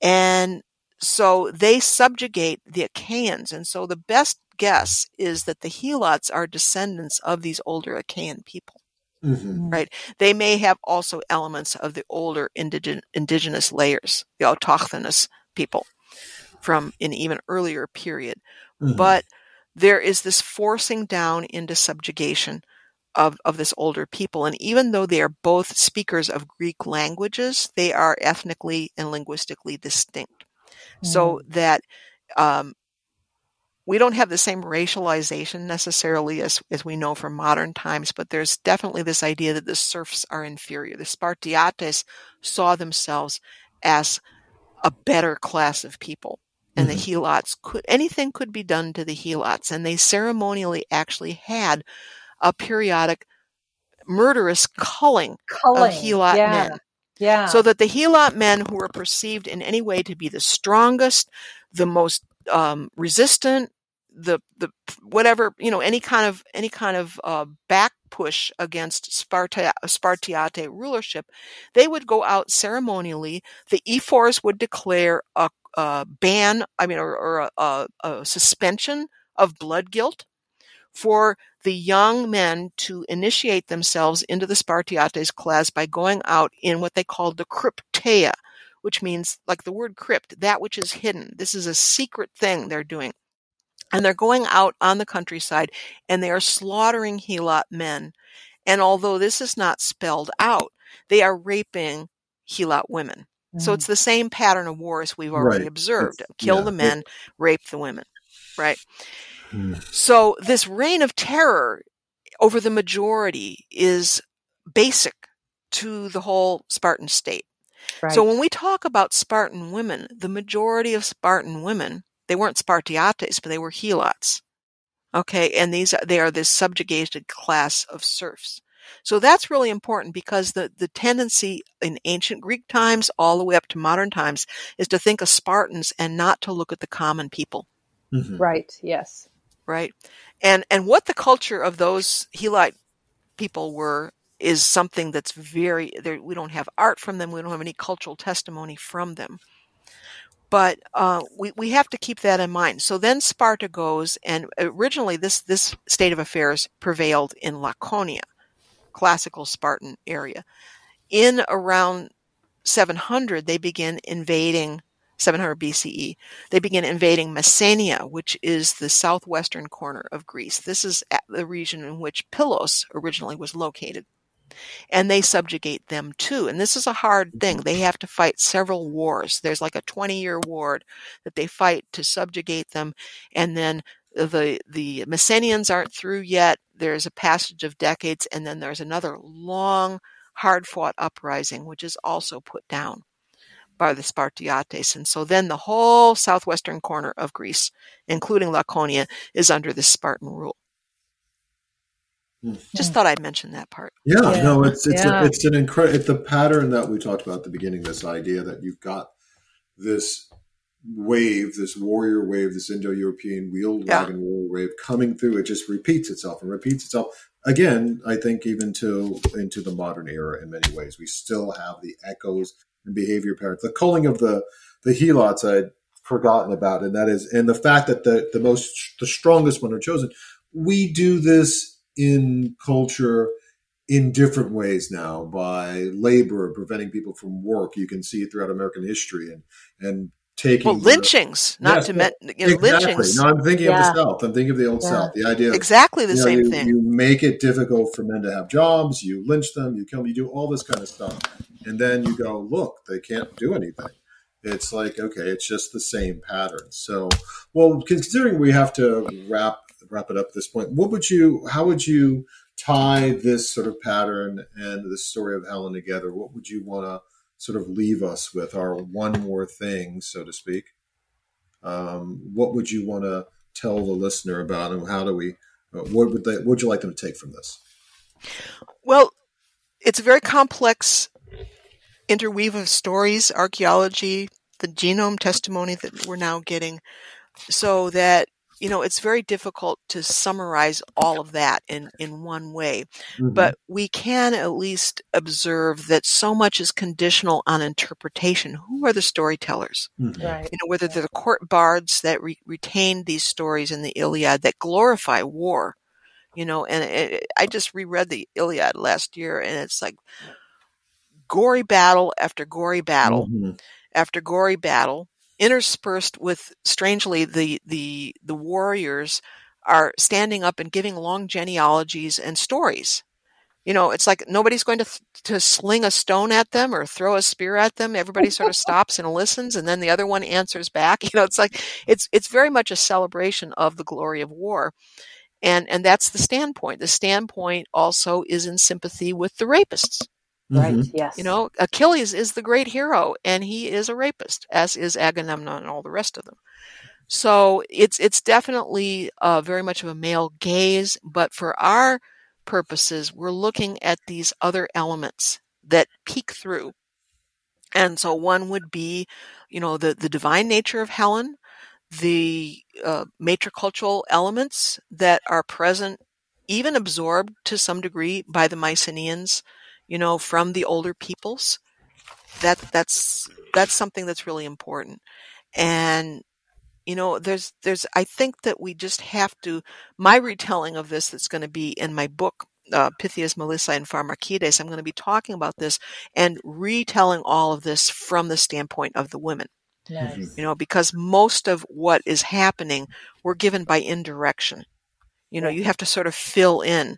And so they subjugate the Achaeans. And so the best guess is that the Helots are descendants of these older Achaean people. Mhm. Right. They may have also elements of the older indigen- indigenous layers, the autochthonous people from an even earlier period. Mhm. But there is this forcing down into subjugation of, of this older people. And even though they are both speakers of Greek languages, they are ethnically and linguistically distinct. So that um, we don't have the same racialization necessarily as, as we know from modern times, but there's definitely this idea that the serfs are inferior. The Spartiates saw themselves as a better class of people. And the mm-hmm. Helots could, anything could be done to the Helots. And they ceremonially actually had a periodic murderous culling Culling. of Helot yeah. men Yeah. so that the Helot men who were perceived in any way to be the strongest, the most um, resistant, the the whatever you know, any kind of any kind of uh, back push against Sparta Spartiate rulership, they would go out ceremonially. The ephors would declare a, a ban, I mean, or, or a, a, a suspension of blood guilt for the young men to initiate themselves into the Spartiates class by going out in what they called the crypteia, which means like the word crypt, that which is hidden. This is a secret thing they're doing. And they're going out on the countryside and they are slaughtering Helot men. And although this is not spelled out, they are raping Helot women. So it's the same pattern of war as we've already Right. observed. It's- Kill yeah, the it- men, rape the women. Right? Hmm. So this reign of terror over the majority is basic to the whole Spartan state. Right. So when we talk about Spartan women, the majority of Spartan women, they weren't Spartiates, but they were Helots. Okay, and these they are this subjugated class of serfs. So that's really important because the, the tendency in ancient Greek times all the way up to modern times is to think of Spartans and not to look at the common people Mhm. right. Yes. right? And and what the culture of those Helot people were is something that's very. We don't have art from them. We don't have any cultural testimony from them. But uh, we we have to keep that in mind. So then Sparta goes, and originally this this state of affairs prevailed in Laconia, classical Spartan area. In around 700, they begin invading 700 BCE they begin invading Messenia, which is the southwestern corner of Greece. This is the region in which Pylos originally was located. And they subjugate them too. And this is a hard thing. Mm-hmm. They have to fight several wars. There's like a 20 year war that they fight to subjugate them. And then the, the Messenians aren't through yet. There's a passage of decades. And then there's another long, hard fought uprising, which is also put down by the Spartiates. And so then the whole southwestern corner of Greece, including Laconia, is under the Spartan rule. Just hmm. thought I'd mention that part. Yeah, Yeah. no, it's it's Yeah. a, it's an incredible it's the pattern that we talked about at the beginning. This idea that you've got this wave, this warrior wave, this Indo-European wheeled Yeah. wagon warrior wave coming through. It just repeats itself and repeats itself again. I think even to into the modern era in many ways, we still have the echoes and behavior patterns. The culling of the the helots I'd forgotten about, and that is, and the fact that the the most the strongest one are chosen. We do this in culture in different ways now by labor preventing people from work. You can see it throughout American history and and taking Well, the- lynchings, not Yes, to well, men, you know, exactly. lynchings. No, I'm thinking Yeah. of the South. I'm thinking of the old Yeah. South. The idea of Exactly the you know, same you, thing. You make it difficult for men to have jobs. You lynch them. You kill them. You do all this kind of stuff, and then you go, look, they can't do anything. It's like okay, it's just the same pattern. So, well, considering we have to wrap wrap it up at this point, what would you? How would you tie this sort of pattern and the story of Helen together? What would you want to sort of leave us with? Our one more thing, so to speak. Um, what would you want to tell the listener about, and how do we? Uh, what would they? What would you like them to take from this? Well, it's a very complex interweave of stories, archaeology, the genome testimony that we're now getting, so that you know it's very difficult to summarize all of that in in one way. Mm-hmm. But we can at least observe that so much is conditional on interpretation. Who are the storytellers? Mhm. Right. you know, whether they're the court bards that re- retained these stories in the Iliad that glorify war, you know, and it, I just reread the Iliad last year and it's like gory battle after gory battle Mhm. after gory battle, interspersed with strangely the the the warriors are standing up and giving long genealogies and stories. You know, it's like nobody's going to th- to sling a stone at them or throw a spear at them. Everybody sort of stops and listens, and then the other one answers back. You know, it's like it's it's very much a celebration of the glory of war, and and that's the standpoint. The standpoint also is in sympathy with the rapists. Right. Mhm. Yes. You know, Achilles is the great hero, and he is a rapist, as is Agamemnon and all the rest of them. So it's it's definitely uh, very much of a male gaze, but for our purposes, we're looking at these other elements that peek through. And so one would be, you know, the the divine nature of Helen, the uh, matricultural elements that are present, even absorbed to some degree by the Mycenaeans, you know, from the older peoples. That that's that's something that's really important. And you know, there's there's I think that we just have to my retelling of this that's going to be in my book uh, Pythias, Melissa, and Pharmakides. I'm going to be talking about this and retelling all of this from the standpoint of the women Nice. you know, because most of what is happening we're given by indirection. You know, you have to sort of fill in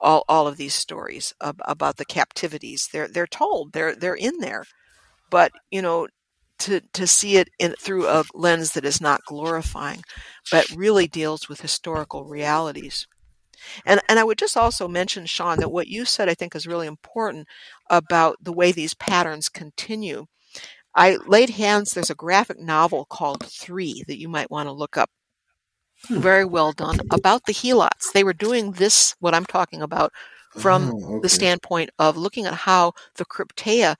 all, all of these stories ab- about the captivities. They're they're told they're they're in there, but you know, to to see it in through a lens that is not glorifying, but really deals with historical realities. And and I would just also mention, Sean, that what you said I think is really important about the way these patterns continue. I laid hands. There's a graphic novel called Three that you might want to look up. Very well done about the helots. They were doing this, what I'm talking about, from Oh, okay. the standpoint of looking at how the krypteia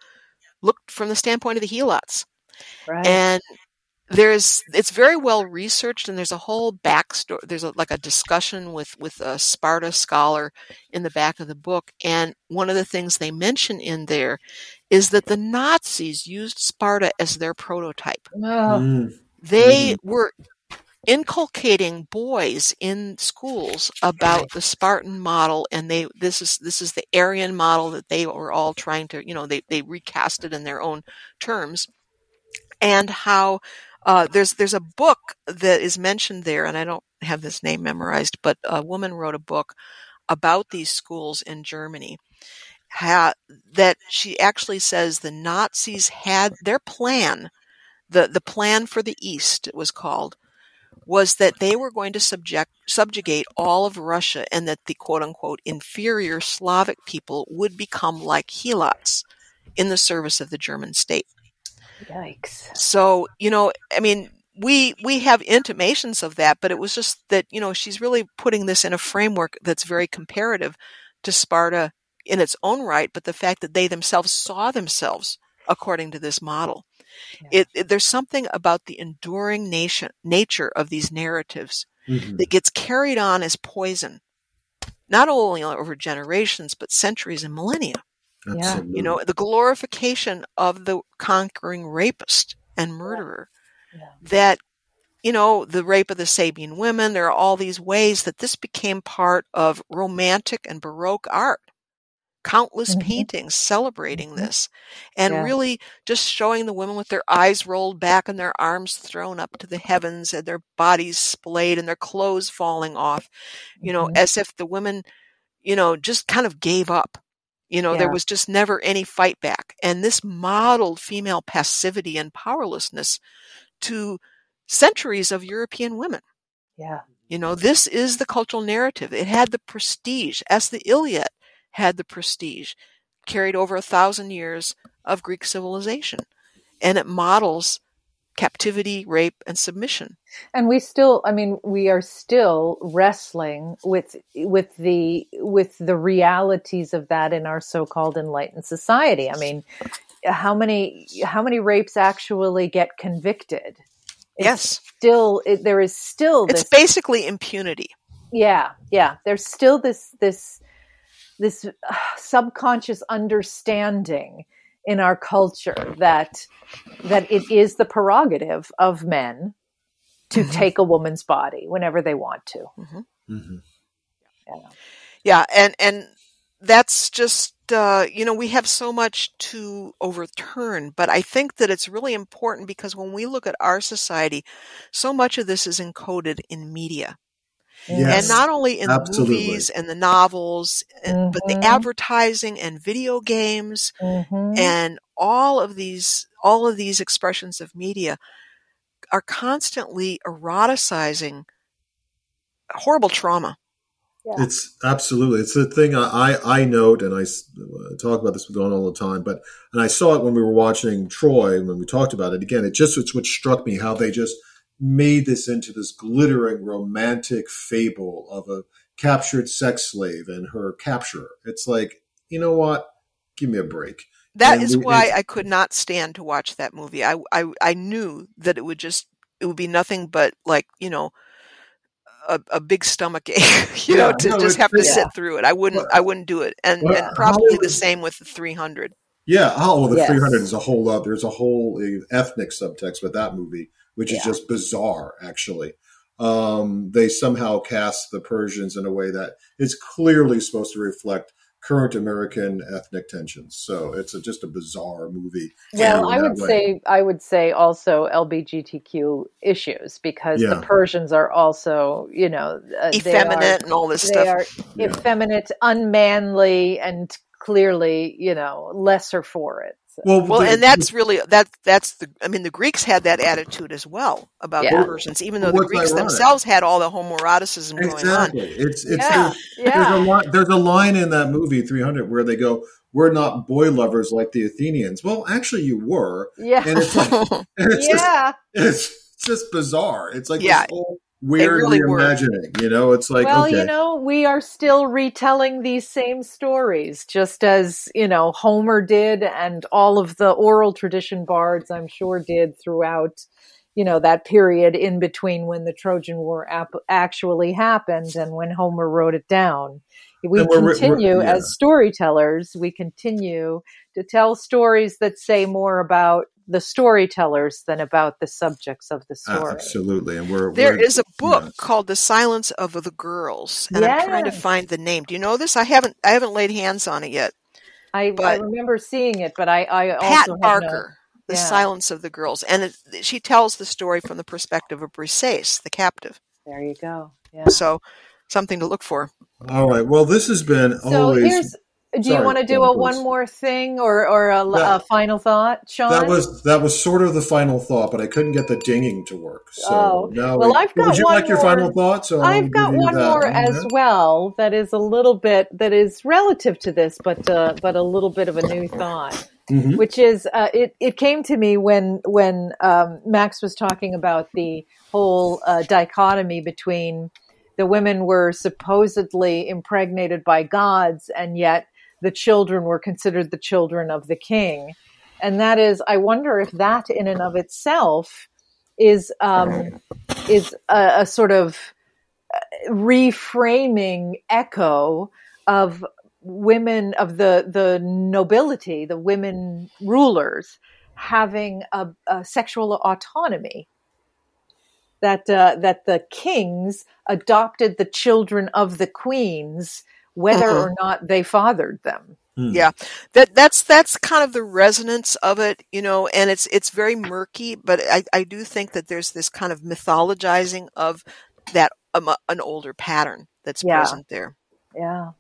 looked from the standpoint of the helots. Right. And there's it's very well researched and there's a whole backstory there's a, like a discussion with with a sparta scholar in the back of the book and one of the things they mention in there is that the nazis used sparta as their prototype oh, Mm. they were inculcating boys in schools about the Spartan model and they this is this is the Aryan model that they were all trying to you know they they recast it in their own terms and how uh, there's there's a book that is mentioned there and I don't have this name memorized but a woman wrote a book about these schools in Germany ha- that she actually says the Nazis had their plan the the plan for the East it was called was that they were going to subject subjugate all of Russia and that the quote unquote inferior Slavic people would become like helots in the service of the German state. yikes. So, you know, I mean, we we have intimations of that, but it was just that you know she's really putting this in a framework that's very comparative to Sparta in its own right, but the fact that they themselves saw themselves according to this model. Yeah. It, it- there's something about the enduring nation, nature of these narratives Mhm. that gets carried on as poison, not only over generations but centuries and millennia. Yeah. Absolutely. You know, the glorification of the conquering rapist and murderer. Yeah. That, you know, the rape of the Sabine women, there are all these ways that this became part of romantic and Baroque art. Countless Mhm. paintings celebrating Mhm. this and Yeah. really just showing the women with their eyes rolled back and their arms thrown up to the heavens and their bodies splayed and their clothes falling off, you know, Mhm. as if the women, you know, just kind of gave up. You know, there was just never any fight back. And this modeled female passivity and powerlessness to centuries of European women. Yeah. You know, this is the cultural narrative. It had the prestige, as the Iliad had the prestige, carried over a thousand years of Greek civilization. And it models captivity, rape, and submission. and we still i mean we are still wrestling with with the with the realities of that in our so-called enlightened society i mean how many how many rapes actually get convicted It's yes. still it, there is still this It's basically impunity. yeah yeah there's still this this this uh, subconscious understanding in our culture that that it is the prerogative of men to Mhm. take a woman's body whenever they want to Mhm. Yeah. Yeah, and and that's just uh, you know we have so much to overturn, but I think that it's really important because when we look at our society, so much of this is encoded in media, Yes. and not only in absolutely. the movies and the novels, and- but the Mhm. advertising and video games Mhm. and all of these all of these expressions of media are constantly eroticizing horrible trauma. Yeah. It's absolutely. It's the thing I, I, I note, and I talk about this with Dawn all the time. But and I saw it when we were watching Troy when we talked about it. Again, it just it's what struck me how they just made this into this glittering romantic fable of a captured sex slave and her capturer. It's like you know what? Give me a break. That And is we- why I could not stand to watch that movie. I, I I knew that it would just it would be nothing but like you know a, a big stomach ache, you Yeah, know, to no, just have to yeah. sit through it. I wouldn't Well, I wouldn't do it, and well, and probably the same with the 300. Yeah. Oh, well, the Yes. 300 is a whole lot. There's a whole uh, ethnic subtext with that movie, which is just bizarre, actually. Um, they somehow cast the Persians in a way that is clearly supposed to reflect current American ethnic tensions. So it's a, just a bizarre movie. Well, I would way. say I would say also LBGTQ issues because Yeah. the Persians are also, you know, uh, they Effeminate are- and all this They stuff. They are Yeah. effeminate, unmanly, and clearly, you know, lesser for it. So- Well, Well, the- and that's really that that's the I mean the Greeks had that attitude as well about Yeah. the Persians, even though the Greeks ironic? themselves had all the homoeroticism going on. exactly. It's it's yeah, there's, there's a line, there's a line in that movie 300 where they go, "We're not boy lovers like the Athenians." Well, actually, you were, yeah, and it's like and it's just yeah. it's just bizarre. It's like Yeah. this whole weird really were. reimagining. You know, it's like well, okay, you know, we are still retelling these same stories, just as you know Homer did, and all of the oral tradition bards, I'm sure, did throughout. You know that period in between when the Trojan War ap- actually happened and when Homer wrote it down. We we're- we're- continue yeah. as storytellers. We continue to tell stories that say more about the storytellers than about the subjects of the Uh, story. absolutely. And we're There we're- is a book yeah. called The Silence of the Girls, and I'm trying to find the name. Do you know this? I haven't I haven't laid hands on it yet. I, I remember seeing it, but I, I Pat also have no- Barker, The yeah. Silence of the Girls, and it, she tells the story from the perspective of Briseis, the captive. There you go. Yeah. So something to look for. All right. Well, this has been So always here's Do you want to do a on, one more thing or or a, That- a final thought, Sean? That was that was sort of the final thought, but I couldn't get the dinging to work. So Oh, now, well, we- I've got would you one like your more. final thought? So I've got one more as well that is a little bit that is relative to this, but uh, but a little bit of a new thought, Mhm. which is uh, it. It came to me when when um, Max was talking about the whole uh, dichotomy between the women were supposedly impregnated by gods, and yet the children were considered the children of the king, and that is, I wonder if that in and of itself is um, is a, a sort of reframing echo of women of the the nobility, the women rulers having a, a sexual autonomy. That uh, that the kings adopted the children of the queens, whether Mhm. or not they fathered them. Hmm. Yeah, that that's that's kind of the resonance of it, you know, and it's it's very murky, but I I do think that there's this kind of mythologizing of that um, an older pattern that's Yeah. present there. Yeah,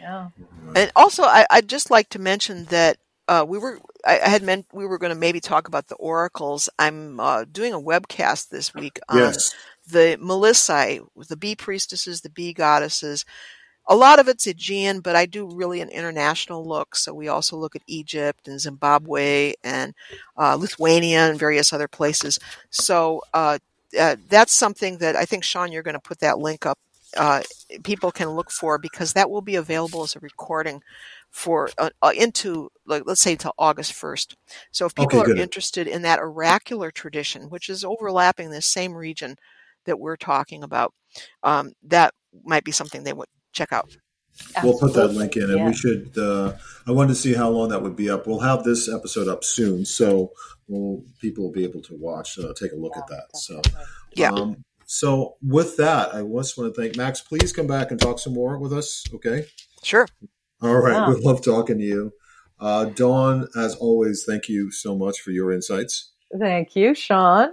yeah. And also, I, I'd just like to mention that uh, we were I, I had meant we were going to maybe talk about the oracles. I'm uh, doing a webcast this week on Yes. the Melissae, the bee priestesses, the bee goddesses. A lot of it's Aegean, but I do really an international look. So we also look at Egypt and Zimbabwe and uh, Lithuania and various other places. So uh, uh, that's something that I think, Sean, you're going to put that link up. Uh, people can look for because that will be available as a recording for uh, uh, into like let's say until August 1st. So if people Okay, are interested in that oracular tradition, which is overlapping this same region that we're talking about, um, that might be something they would check out. We'll put that link in, and Yeah. we should. Uh, I wanted to see how long that would be up. We'll have this episode up soon, so we'll, people will be able to watch, uh, take a look at that. So, Yeah. Um, so with that, I just want to thank Max. Please come back and talk some more with us. Okay. Sure. All right. Yeah. We love talking to you. Uh, Dawn, as always, thank you so much for your insights. Thank you, Sean.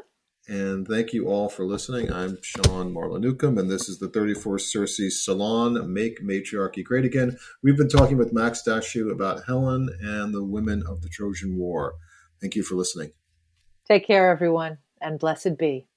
And thank you all for listening. I'm Sean Marla and this is the 34th Cersei Salon Make Matriarchy Great Again. We've been talking with Max Dashu about Helen and the women of the Trojan War. Thank you for listening. Take care, everyone, and blessed be.